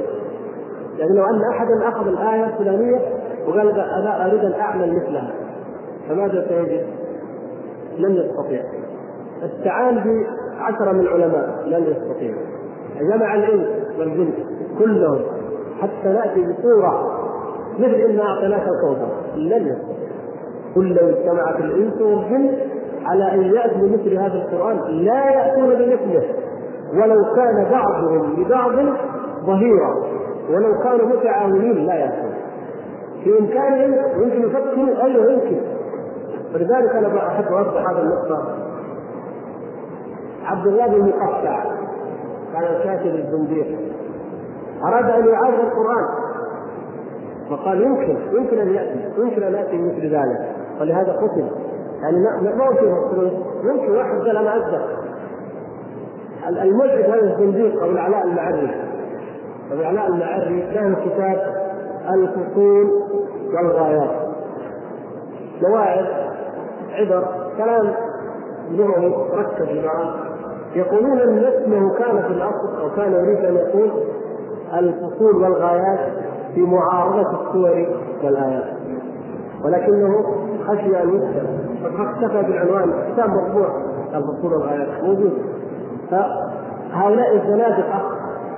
يعني لو أن أحدا أخذ الآية الفلانية وقال أنا أريد أن أعمل مثلها فماذا سيجد؟ لن يستطيع. استعان بعشره من العلماء لن يستطيع. جمع الإنس والجن كلهم حتى نأتي بصورة مثل انا أعطيناك الكوثر. لن يستطيع. قل لو اجتمعت الإنس والجن على أن يأتوا بمثل هذا القرآن. لا يأتون بمثله. ولو كان بعضهم لبعض ظهيرا ولو كانوا متعاونين لا ياتون في امكانهم يمكن يفكروا أيوه يمكن. ولذلك أنا أحب اوضح هذه النقطة. عبد الله بن مقطع كان كاتب الزنديق أراد أن يعارض القرآن. فقال يمكن يمكن أن يأتي يمكن أن يأتي مثل ذلك. ولهذا قتل. يعني ما في يمكن واحد قال أنا اصدق الملحد هذا الزنديق ابو العلاء المعري ابو العلاء المعري له كتاب الفصول والغايات. مواعظ عبر كلام لغوي ركز معه. يقولون أن اسمه كان في الأصل أو كان يريد أن يقول الفصول والغايات في معارضة الصور والآيات. ولكنه خشي أن يكتب. فاكتفى بالعنوان. كتاب مطبوع. الفصول والغايات. موجود. فهؤلاء الزنادقة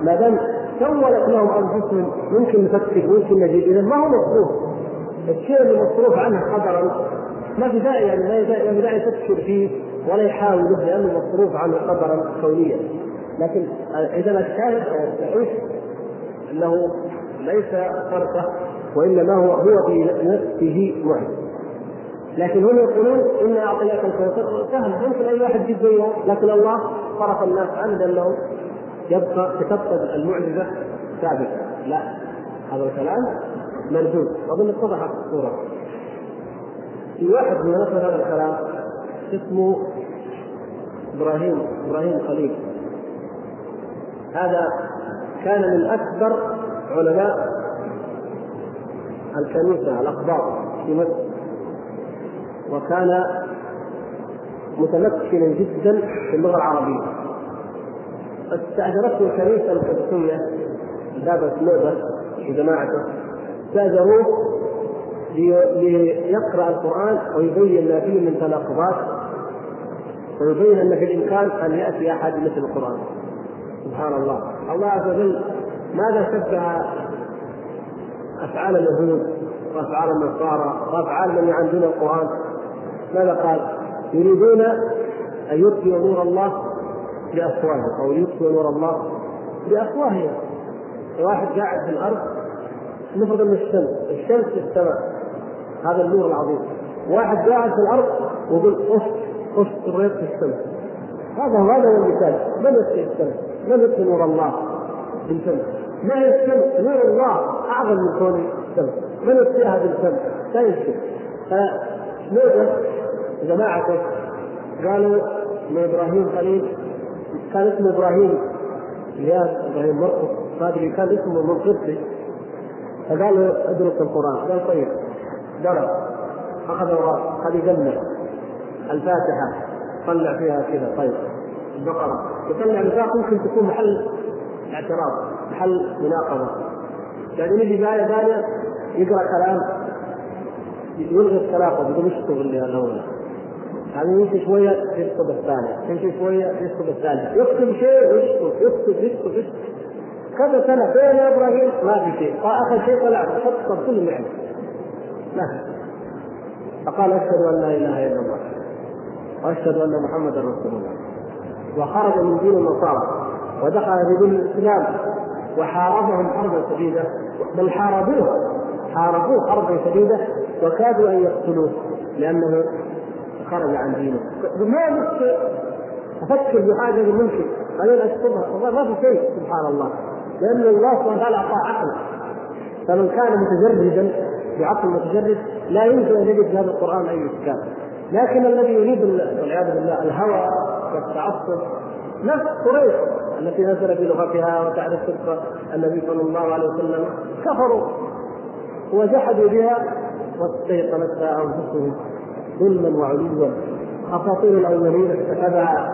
ما دام سولت لهم أنفسهم ممكن نفكر ممكن نجد اذا ما هو مصروف؟ الشيء اللي مصروف عنه قدرا ما في داعي يعني ما في داعي تفكر فيه ولا يحاول لأنه مصروف عنه قدرا كونيا. لكن اذا الشاهد يعيش أنه ليس فرقه وإنما هو هو في نفسه معجز لكن هم يقولون إن اعطيناك الكوثر سهل ممكن أي واحد يجيب زيها لكن الله صرف الناس عنه لأنه يبقى تكتب المعجزة ثابته لا هذا الكلام مردود. أظن اتضحت الصورة. في واحد من نقل هذا الكلام اسمه إبراهيم إبراهيم خليل. هذا كان من أكبر علماء الكنيسة الاقباط في مصر. وكان متمكنا جدا في اللغة العربية. استأجرته الكنيسه القدسيه باب لعبه وجماعته استأجروه ليقرأ القرآن ويبين ما فيه من تناقضات ويبين أن في الإمكان أن يأتي أحد مثل القرآن. سبحان الله. الله عز وجل ماذا شبه أفعال اليهود وأفعال النصارى وأفعال من يعندون القرآن؟ ماذا قال؟ يريدون أن يطفئوا نور الله بأفواههم أو يطفئوا نور الله بأفواههم واحد قاعد في الأرض نفرض ان الشمس الشمس في السماء هذا النور العظيم واحد قاعد في الأرض ويقول اف اف الرياض في السماء هذا هذا هو المثال من يطفئ الشمس؟ من يطفئ نور الله بالشمس؟ ما هي الشمس؟ نور الله أعظم من كون الشمس من يطفئها بالشمس؟ لا يمكن فنوجد جماعته قالوا إن إبراهيم خليل كان اسمه إبراهيم. زياد إبراهيم مرقس ما ادري كان اسمه من قبطي فقالوا ادرس القرآن. قال طيب درس أخذ الغرب هذه جنة. الفاتحة. طلع فيها كذا. طيب. البقرة. يطلع نفاق ممكن تكون محل اعتراض محل مناقضة. يعني نجي بآية ثانية يقرأ كلام يلغي تناقض يقول اشطب اللي الاولى يعني يمشي شوية يشطب الثاني يمشي شوية يشطب الثالث يكتب شيء ويشطب يكتب يكتب يكتب. كذا سنة فين يا إبراهيم؟ ما في شيء. اخر شيء طلع شطب كل عنده ما فقال أشهد أن لا إله إلا الله. وأشهد أن محمدا رسول الله. وخرج من دين النصارى ودخل في دين الإسلام وحاربهم حربا شديده بل حاربوه حاربوه حربا شديدة وكادوا أن يقتلوه لأنه خرج عن دينه. ما أفكر بحاجه ممكن بعدين اكتبها ما في شيء سبحان الله. لأن الله سبحانه وتعالى اعطاه عقل. فمن كان متجردا بعقل متجرد لا يمكن أن يجد في هذا القرآن أي إشكال. لكن الذي يريد والعياذ بالله الهوى والتعصب نفس قريش التي نزل في لغتها وتعرف صدق النبي صلى الله عليه وسلم كفروا. وجحدوا بها واستيقنتها أنفسهم ظلما وعلوا. أساطير الأولين اتبع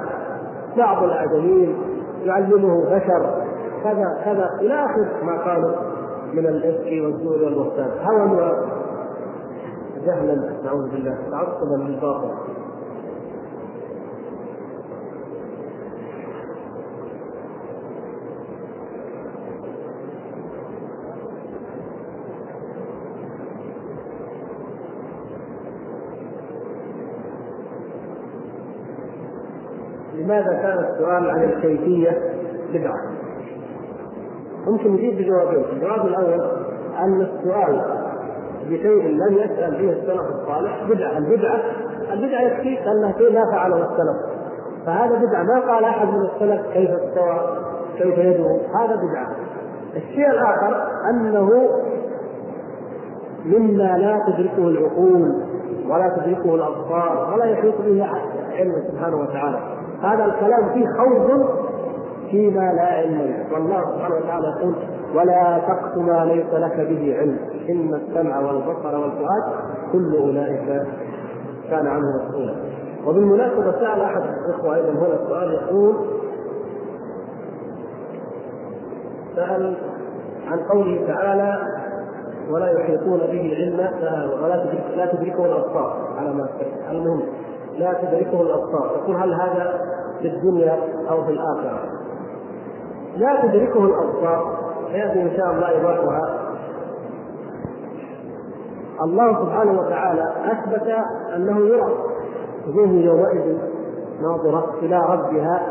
بعض الأعجمين يعلمه بشر كذا كذا إلى آخر ما قالوا من الإفك والزور والبهتان هوى جهلا نعوذ بالله. تعصبا للباطل. لماذا كان السؤال عن الكيفية بدعة؟ ممكن نجيب بجوابين، الجواب الأول أن السؤال بشيء لم يسأل فيه السلف الصالح بدعة، البدعة البدعة يكفي أنها شيء ما فعله السلف. فهذا بدعة. ما قال أحد من السلف كيف استوى كيف يدعو؟ هذا بدعة. الشيء الآخر أنه مما لا تدركه العقول ولا تدركه الأبصار ولا يحيط به علم سبحانه وتعالى. هذا الكلام فيه خوض فيما لا علم له. والله سبحانه وتعالى يقول ولا تقف ما ليس لك به علم. إن السمع والبصر والفؤاد كل أولئك كان عنه مسؤولا. وبالمناسبة سأل أحد الإخوة أيضا هنا السؤال يقول سأل عن قوله تعالى ولا يحيطون به علما ولا لا تدركه الأبصار على ما المهم لا تدركه الأبصار. يقول هل هذا في الدنيا أو في الآخرة؟ لا تدركه الأبصار. سيأتي إن شاء الله ايضاحها الله سبحانه وتعالى أثبت أنه يرى. وجوه يومئذ ناظرة إلى ربها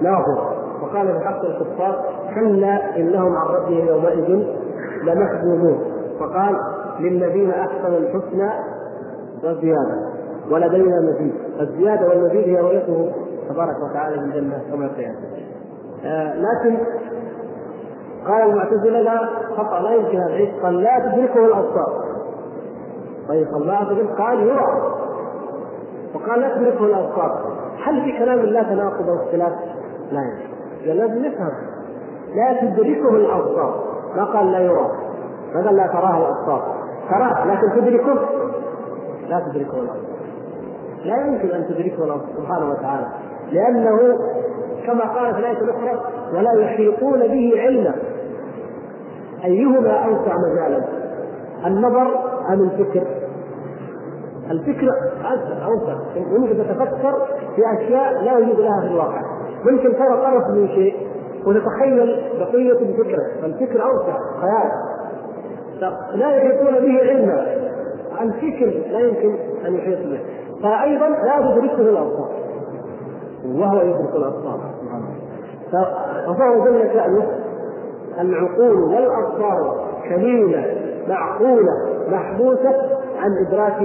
ناظرة. وقال حق الكفار كلا إنهم عن ربهم يومئذ لمحجوبون. وقال للذين أحسنوا الحسنى وزيادة. ولدينا مزيد. الزيادة والمزيد هي رؤيته تبارك وتعالى في الجنه كما سياتي آه لكن قال المعتزلة لا خطأ لا يمكن هذا. قال لا تدركه الأبصار. طيب الله عز وجل قال يرى. وقال لا تدركه الأبصار. هل في كلام الله تناقض أو اختلاف؟ لا يمكن. لازم نفهم. لا تدركه الأبصار. ما قال لا يرى. ما قال لا تراه الأبصار. تراه لكن تدركه؟ لا تدركه الأبصار. لا يمكن أن تدركه الله سبحانه وتعالى لأنه كما قال في الآية الأخرى ولا يحيطون به علما. أيهما أوسع مجالا؟ النظر أم الفكر؟ الفكر أوسع ممكن تتفكر في أشياء لا وجود لها في الواقع. ممكن ترى طرف من شيء وتتخيل بقية الفكرة الفكر أوسع خيال. لا يحيطون به علما. الفكر لا يمكن أن يحيط به. فايضا لا تدركه الأبصار. وهو يدرك الأبصار. فهو جل شأنه العقول والأبصار كليلة معقولة محبوسة عن إدراك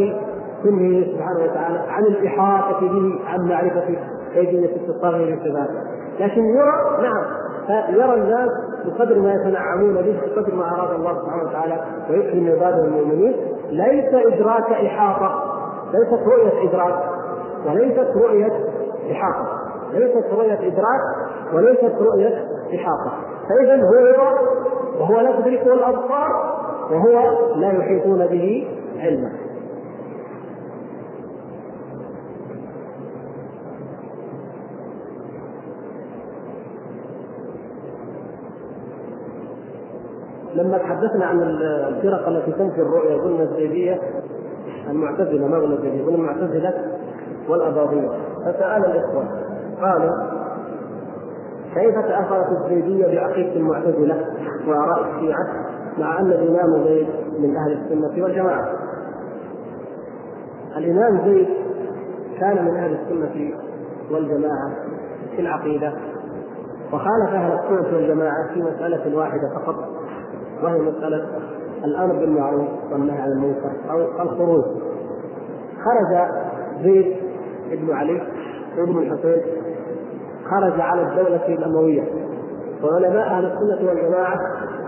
كله سبحانه وتعالى عن الإحاطة به عن معرفة كيفيه اتصاله بصفاته لكن يرى نعم فيرى الناس بقدر ما يتنعمون به بقدر ما أراد الله سبحانه وتعالى ويكرم عباده المؤمنين ليس إدراك إحاطة. ليست رؤية إدراك وليست رؤية إحاطة. ليست رؤية إدراك وليست رؤية إحاطة. فإذا هو يرى وهو لا تدركه الأبصار وهو لا يحيطون به علما. لما تحدثنا عن الفرق التي تنفي الرؤيا قلنا الزيدية المعتزلة قلنا يقول المعتزلة والأباضية. فسأل الإخوة قالوا كيف تاثرت الزيدية بعقيده المعتزلة وآراء الشيعة مع أن الإمام زيد من أهل السنة والجماعة؟ الإمام زيد كان من أهل السنة والجماعة في العقيدة وخالف أهل السنة والجماعة في مسألة واحدة فقط وهي مسألة الأمر بالمعروف والنهي عن المنكر أو الخروج. خرج زيد بن علي بن الحسين خرج على الدولة الأموية. وعلماء أهل السنة والجماعة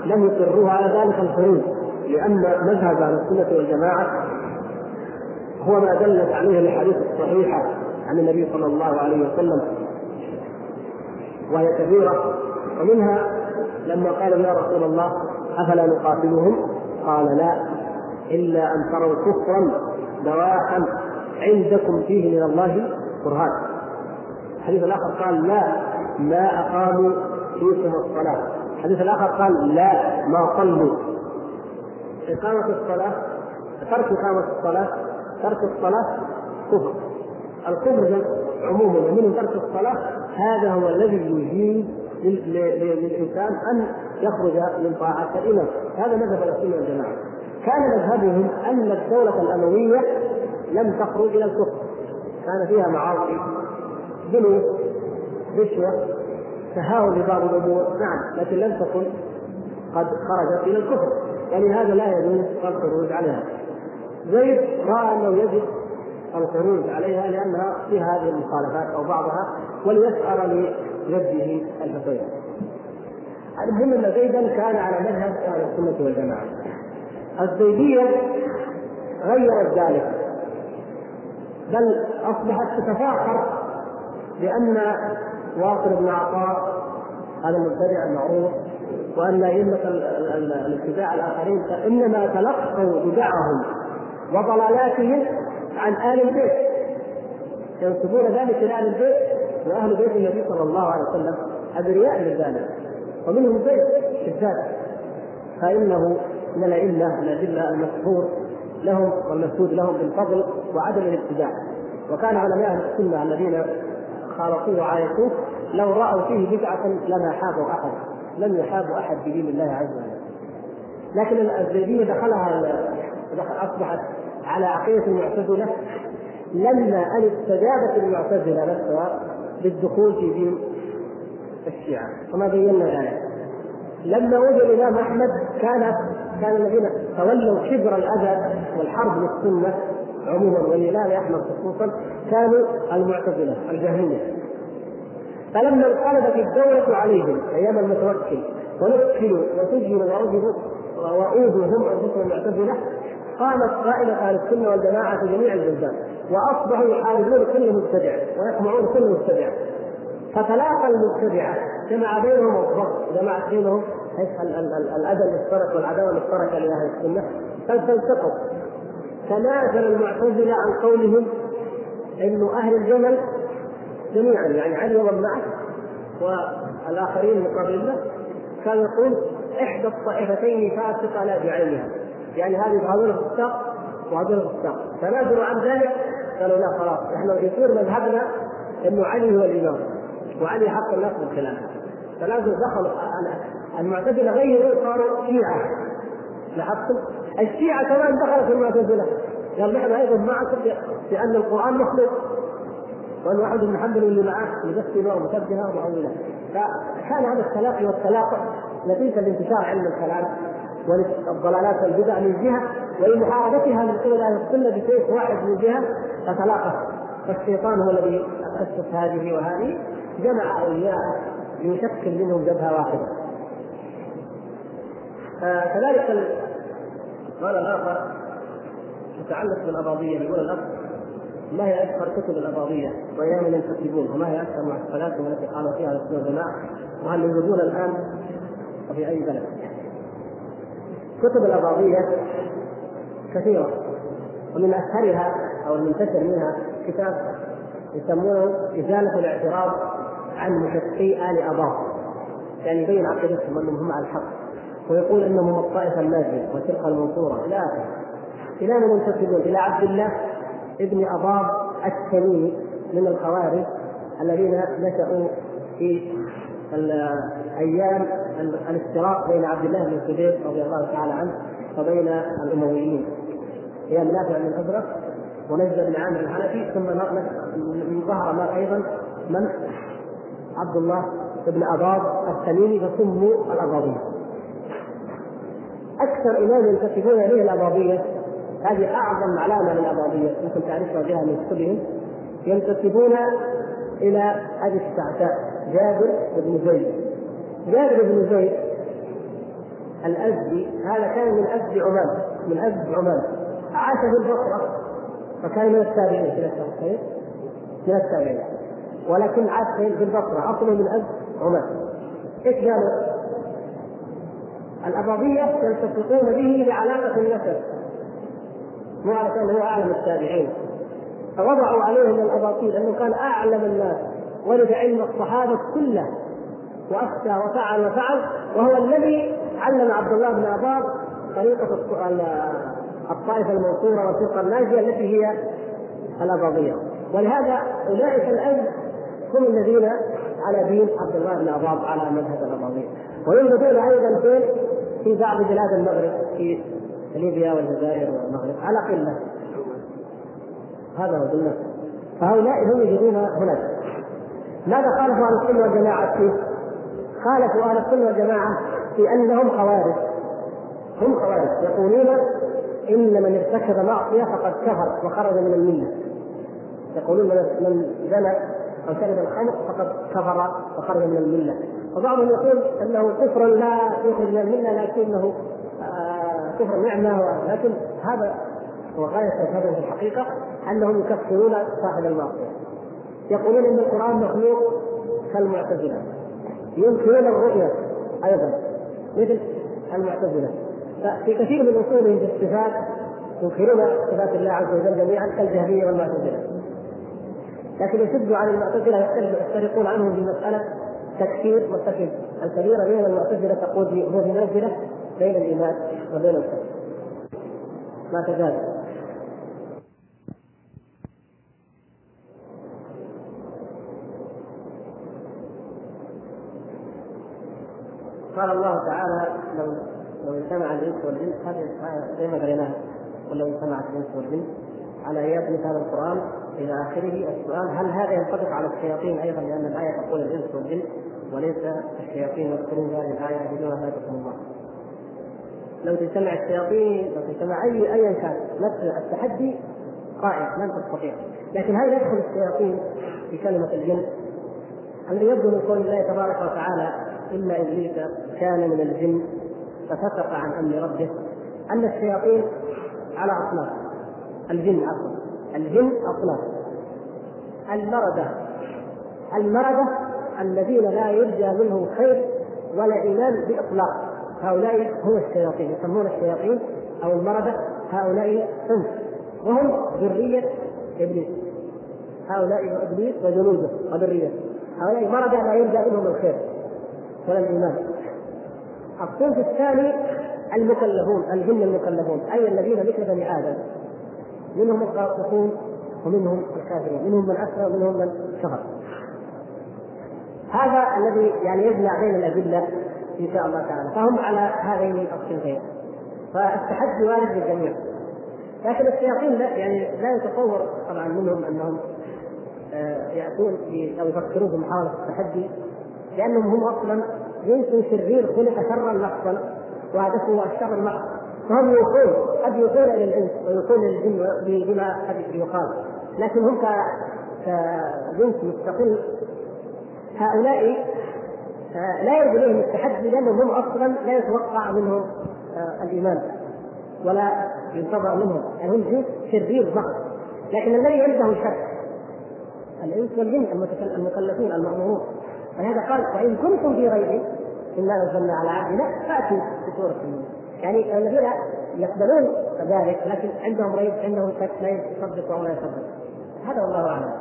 لم يقروا على ذلك الخروج لأن مذهب أهل السنة والجماعة هو ما دلت عليه الأحاديث الصحيحة عن النبي صلى الله عليه وسلم. وهي كثيرة ومنها لما قال يا رسول الله أفلا نقاتلهم؟ قال لا إلا أن تروا كفرا بواحا عندكم فيه من الله برهان. الحديث الآخر قال لا ما أقاموا فيكم الصلاة. الحديث الآخر قال لا ما صلوا. إقامة الصلاة ترك إقامة الصلاة ترك الصلاة كفر. الكفر عموما ومنه ترك الصلاة؟ هذا هو الذي يجيب للإنسان أن يخرج من طاعة الإمام هذا مذهب السنة والجماعة. كان مذهبهم أن الدولة الأموية لم تخرج إلى الكفر. كان فيها معاصي ذنوب رشوة تهاون ببعض الأمور. نعم لكن لم تكن قد خرجت إلى الكفر. ولهذا لا يجوز الخروج عليها. زيد رأى أنه يجب الخروج عليها لأنها فيها هذه المخالفات أو بعضها وليسأر لجده الحسين المهم أن زيدا كان على مذهب أهل السنة والجماعة. الزيدية غيرت ذلك. بل أصبحت تتفاخر بأن واصل بن عطاء هذا المبتدع المعروف وأن أئمة الابتداع الآخرين إنما تلقوا بدعهم وضلالاتهم عن آل البيت. ينسبون ذلك إلى آل البيت. وأهل بيت النبي صلى الله عليه وسلم ابرياء من ذلك ومنهم زيد الشداد فإنه من الأئمة الأدلة المشهور لهم والمشهود لهم بالفضل وعدم الابتداع وكان علماء أهل السنة الذين خالطوه وعايشوه لو رأوا فيه بدعة لما حابوا أحد لم يحابوا أحد بدين الله عز وجل. لكن الزيديه دخلها أصبحت على عقيدة المعتزلة لما أن استجابت المعتزلة نفسها بالدخول في دين الشيعة. وما بينا ذلك لما وجد الإمام أحمد كان كان الذين تولوا كبر الأذى والحرب للسنة عموما والإمام أحمد خصوصا كانوا المعتزلة الجهمية فلما انقلبت الدولة عليهم أيام المتوكل ونكلوا وسجنوا وعذبوا وأوذوا هم أنفسهم المعتزلة قامت قائمة أهل السنة والجماعة في جميع البلدان وأصبحوا يحاربون كل مبتدع ويسمعون كل مبتدع. فتلاقى المبتدعة جمع بينهم الضغط جمع بينهم الأذى المشترك والعداوة المشتركة لأهل السنة. فالتقوا تنازل المعتزلة عن قولهم انه أهل الجمل جميعا يعني علي ومن معه والآخرين مقابل له كان يقول إحدى الطائفتين فاسقة لا بعينها. يعني هذه هذول فساق وهذول فساق تنازلوا عن ذلك قالوا لا خلاص إحنا يصير مذهبنا إنه علي هو الإمام وعلي حق الناس بالخلافه فلازم دخلوا المعتزلة غيروا صاروا شيعة. لاحظتم؟ الشيعة كمان دخلت المعتزلة. قال نحن أيضا معكم في ان القران مخلوق وان احد بن حنبل واللي معاه مجسمه ومشبهه ومؤوله فكان هذا التلاقي والتلاقى نتيجة لانتشار علم الكلام. والضلالات والبدع من جهة ولمحاربتها من قبل أهل السنة بسيف واحد من جهة فتلاقى فالشيطان هو الذي اسس هذه وهذه جمع أولياء ليشكل منهم جبهة واحدة. كذلك قال الآخر متعلق بالاباضيه يقول الاخ ما هي أكثر كتب الاباضيه وأيام ينتسبون وما هي أكثر معتقداتهم التي قالوا فيها والجماعه وهل يوجدون الآن؟ وفي أي بلد؟ كتب الاباضيه كثيرة. ومن أشهرها أو المنتشر منها كتاب يسمونه إزالة الاعتراض عن مشتقي آل اباض يعني يبين عقيدتهم أنهم هم على الحق. ويقول إنهم الطائفة الناجيه والفرقه المنصورة. إلى اخره إلى من ينتسبون؟ إلى عبد الله ابن أباض التميمي من الخوارج الذين نشأوا في أيام الافتراق بين عبد الله بن الزبير رضي الله تعالى عنه وبين الأمويين. أيام نافع بن الازرق ونزل بن عامر الحنفي ثم ظهر أيضا من عبد الله بن اباض التميمي فسموا الاباضيه أكثر امام ينتسبون اليه الاباضيه هذه أعظم علامة للاباضيه يمكن تعرفها بها من كتبهم ينتسبون إلى أبي السعداء جابر بن زيد. جابر بن زيد. الأزدي هذا كان من ازد عمان من ازد عمان عاش في البصرة. فكان من التابعين في التابعين من التابعين. ولكن عاش في البصرة اصله من ازد عمان إيش قالوا؟ الأباضية يلتصقون به لعلاقه النسب. مو على كان هو أعلم التابعين. فوضعوا عليه من الأباطيل أنه كان أعلم الناس ولد علم الصحابة كله. وافتى وفعل وفعل وهو الذي علم عبد الله بن عباس طريقة الطائفة المنصورة والفرقة الناجية التي هي الأباضية. ولهذا اولئك الان هم الذين على دين عبد الله بن عباس على مذهب الأباضية. ويوجدون أيضا في في بعض بلاد المغرب في ليبيا والجزائر والمغرب على قلة. هذا هو بالنسبة فهؤلاء هم يجدون هناك. ماذا خالفوا أهل السنة والجماعة؟ فيه؟ خالفوا أهل السنة والجماعة في أنهم خوارج. هم خوارج يقولون إن من ارتكب معصية فقد كفر وخرج من الملة. يقولون من زنى أو شرب الخمر فقد كفر وخرج من الملة. وبعضهم يقول إنه كفر لا يخرج من الملة لكنه آه كفر نعمة لكن هذا وغايه هذا في الحقيقة أنهم يكفرون صاحب المعصية. يقولون إن القرآن مخلوق كالمعتزلة. ينكرون الرؤية أيضا مثل المعتزلة. ففي كثير من اصولهم في الصفات ينكرون صفات الله عز وجل جميعا كالجهميه والمعتزلة. لكن يشدوا عن المعتزلة يفترقون عنهم في مسألة تكفير مرتكب الكبيرة بين المعتزلة تقول في منزله بين الإيمان وبين الكفر ما تزال. قال الله تعالى لو لو اجتمع الإنس والجن هذه زي ما قريناها. ولو اجتمعت الإنس والجن. على ايات مثل هذا القرآن؟ إلى آخره. السؤال هل هذا ينطبق على الشياطين أيضا؟ لأن الآية تقول الإنس والجن وليس الشياطين يذكرون هذه الآية بدون هداكم الله. لو تجتمع الشياطين لو تجتمع اي ايا كان نفس التحدي قائم لن تستطيع. لكن هل يدخل الشياطين في كلمة الجن؟ الذي يبدو من قول الله تبارك وتعالى إلا إبليس كان من الجن ففسق عن أمر ربه أن الشياطين على أصناف. الجن عفوا الجن أصناف. المردة المردة الذين لا يرجى منهم خير ولا إيمان بإطلاق. هؤلاء هم الشياطين يسمون الشياطين أو المردة هؤلاء صنف وهم ذرية إبليس. هؤلاء إبليس وجنوده وذريته. هؤلاء مردة لا يرجى منهم الخير. ولا الإيمان. الصنف الثاني المكلفون الجن المكلفون أي الذين مثل بني آدم. منهم القاسطون ومنهم الكافرون. منهم من اسلم ومنهم من كفر. هذا الذي يعني يجمع بين الأدلة إن شاء الله تعالى. فهم على هذين الصنفين. فالتحدي وارد للجميع. لكن الشياطين لا يعني لا يتصور طبعا منهم أنهم آه، يأتون أو يفكرون في محاوله التحدي. لأنهم هم أصلا جنس شرير خلق شرا محضا وهدفه الشر المحض فهم يوصون قد يوصون إلى الإنس ويوصون إلى الجن بما قد يقال. لكن هم كجنس مستقل. هؤلاء لا لهم التحدي لأنهم هم أصلا لا يتوقع منهم آه، الإيمان ولا ينتظر منهم. يعني هم جنس شرير محض لكن الذي عنده شك الإنس والجن المكلفين المأمورون. ولهذا قال وإن كنتم في ريب مما نزلنا على عبدنا فأتوا بسوره يعني الذين يقبلون ذلك لكن عندهم ريب عندهم شك لا يصدق أو لا يصدق هذا والله أعلم.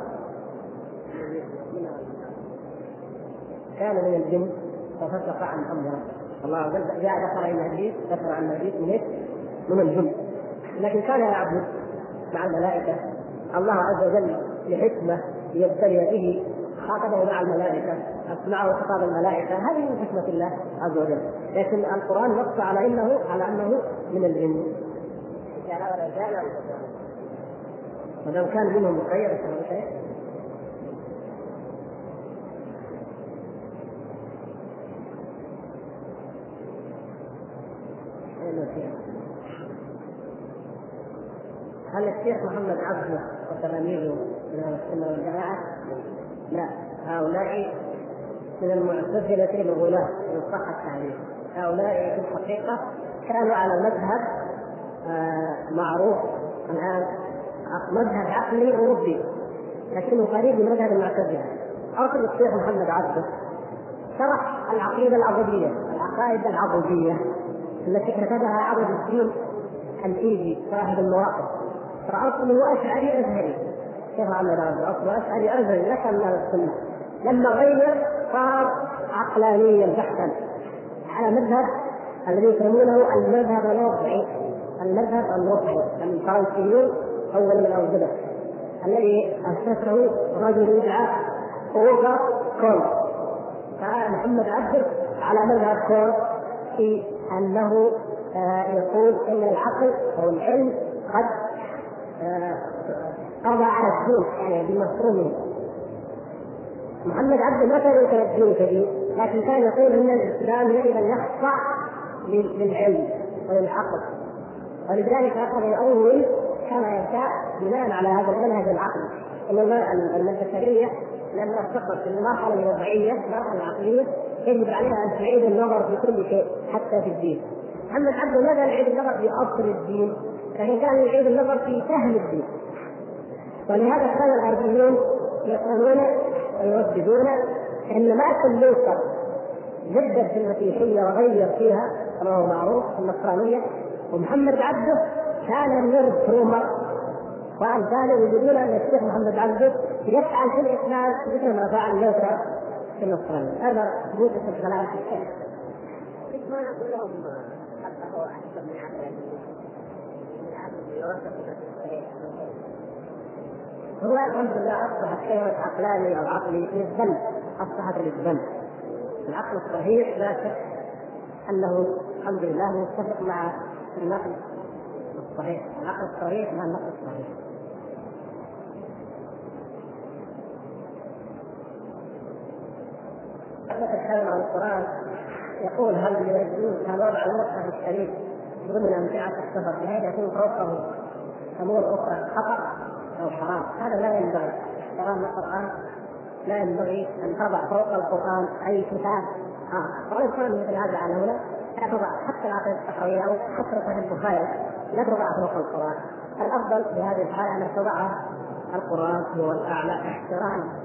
كان من الجن ففسق عن أمر الله وجل جاء ذكر ان إبليس ذكر عن إبليس من إيش؟ من الجن. لكن كان يعبد مع الملائكة الله عز وجل لحكمة ليبتلي به خاطبه مع الملائكة اسمعه خطاب الملائكة هذه من حكمة الله عز وجل. لكن القرآن نص على إنه على أنه من الجن. ولو كان منهم مخير. هل الشيخ محمد عبده وتلاميذه من السنة والجماعة؟ لا هؤلاء من المعتزلة الغلاة إن صح التعبير هؤلاء في الحقيقة كانوا على مذهب آه معروف. الآن مذهب عقلي أوروبي لكنه قريب من مذهب المعتزلة. أصل الشيخ محمد عبده شرح العقيدة العبودية العقائد العبودية التي كتبها عبد الدين الإيجي صاحب المواقف. فأصله أشعري أزهري. كيف عمل؟ أصله أشعري أزهري لك من السنة لما غير صار عقلانيا بحتا. على مذهب الذي يسمونه المذهب الوضعي. المذهب الوضعي. الفرنسيون أول من أوجده الذي أسسه رجل يدعى أوغا كول محمد عبده على مذهب كول في أنه آه، يقول إن العقل أو العلم قد قضى على الدين يعني بمفهومه محمد عبد ما كان ينكر الدين كبير لكن كان يقول إن الإسلام يجب ان يخضع للعلم وللعقل. ولذلك أخذ يؤول كما يشاء بناء على هذا المنهج العقلي ان البشريه لانها تسقط في المرحلة الوضعية المرحلة العقلية يجب عليها أن تعيد النظر في كل شيء حتى في الدين. محمد عبده ماذا يعيد النظر في أصل الدين لكن كان يعيد النظر في فهم الدين. ولهذا كان الغربيون يقولون ويرددون إن ما يوصل جدد في المسيحية وغير فيها كما هو معروف في النصرانية ومحمد عبده كان نيرد رومر وامثاله يقولون أن الشيخ محمد عبده يفعل في الإسلام مثل ما فعل لوثر في النصرانية. هذا الكلام في الشيخ. ما نقول لهم احسن من هو الحمد لله أصبحت كلمه عقلاني أو عقلي للذنب أصبحت للذنب. العقل الصحيح لا شك أنه الحمد لله متفق مع النقل الصحيح. العقل الصحيح مع النقل الصحيح. تتكلم عن القرآن يقول هل يجوز وضع المصحف الشريف ضمن امتعه السفر؟ بحيث يكون فوقه. امور أخرى خطأ. أو حرام. هذا لا ينبغي. كلام القرآن لا ينبغي أن تضع فوق القرآن أي كتاب. اخر ولو كان مثل هذا على هنا لا تضع. حتى العقيدة الصحيحه أو حتى صحيح البخاري. لا تضع فوق القرآن. الأفضل في هذه الحالة أن تضعها القرآن هو الأعلى احتراما.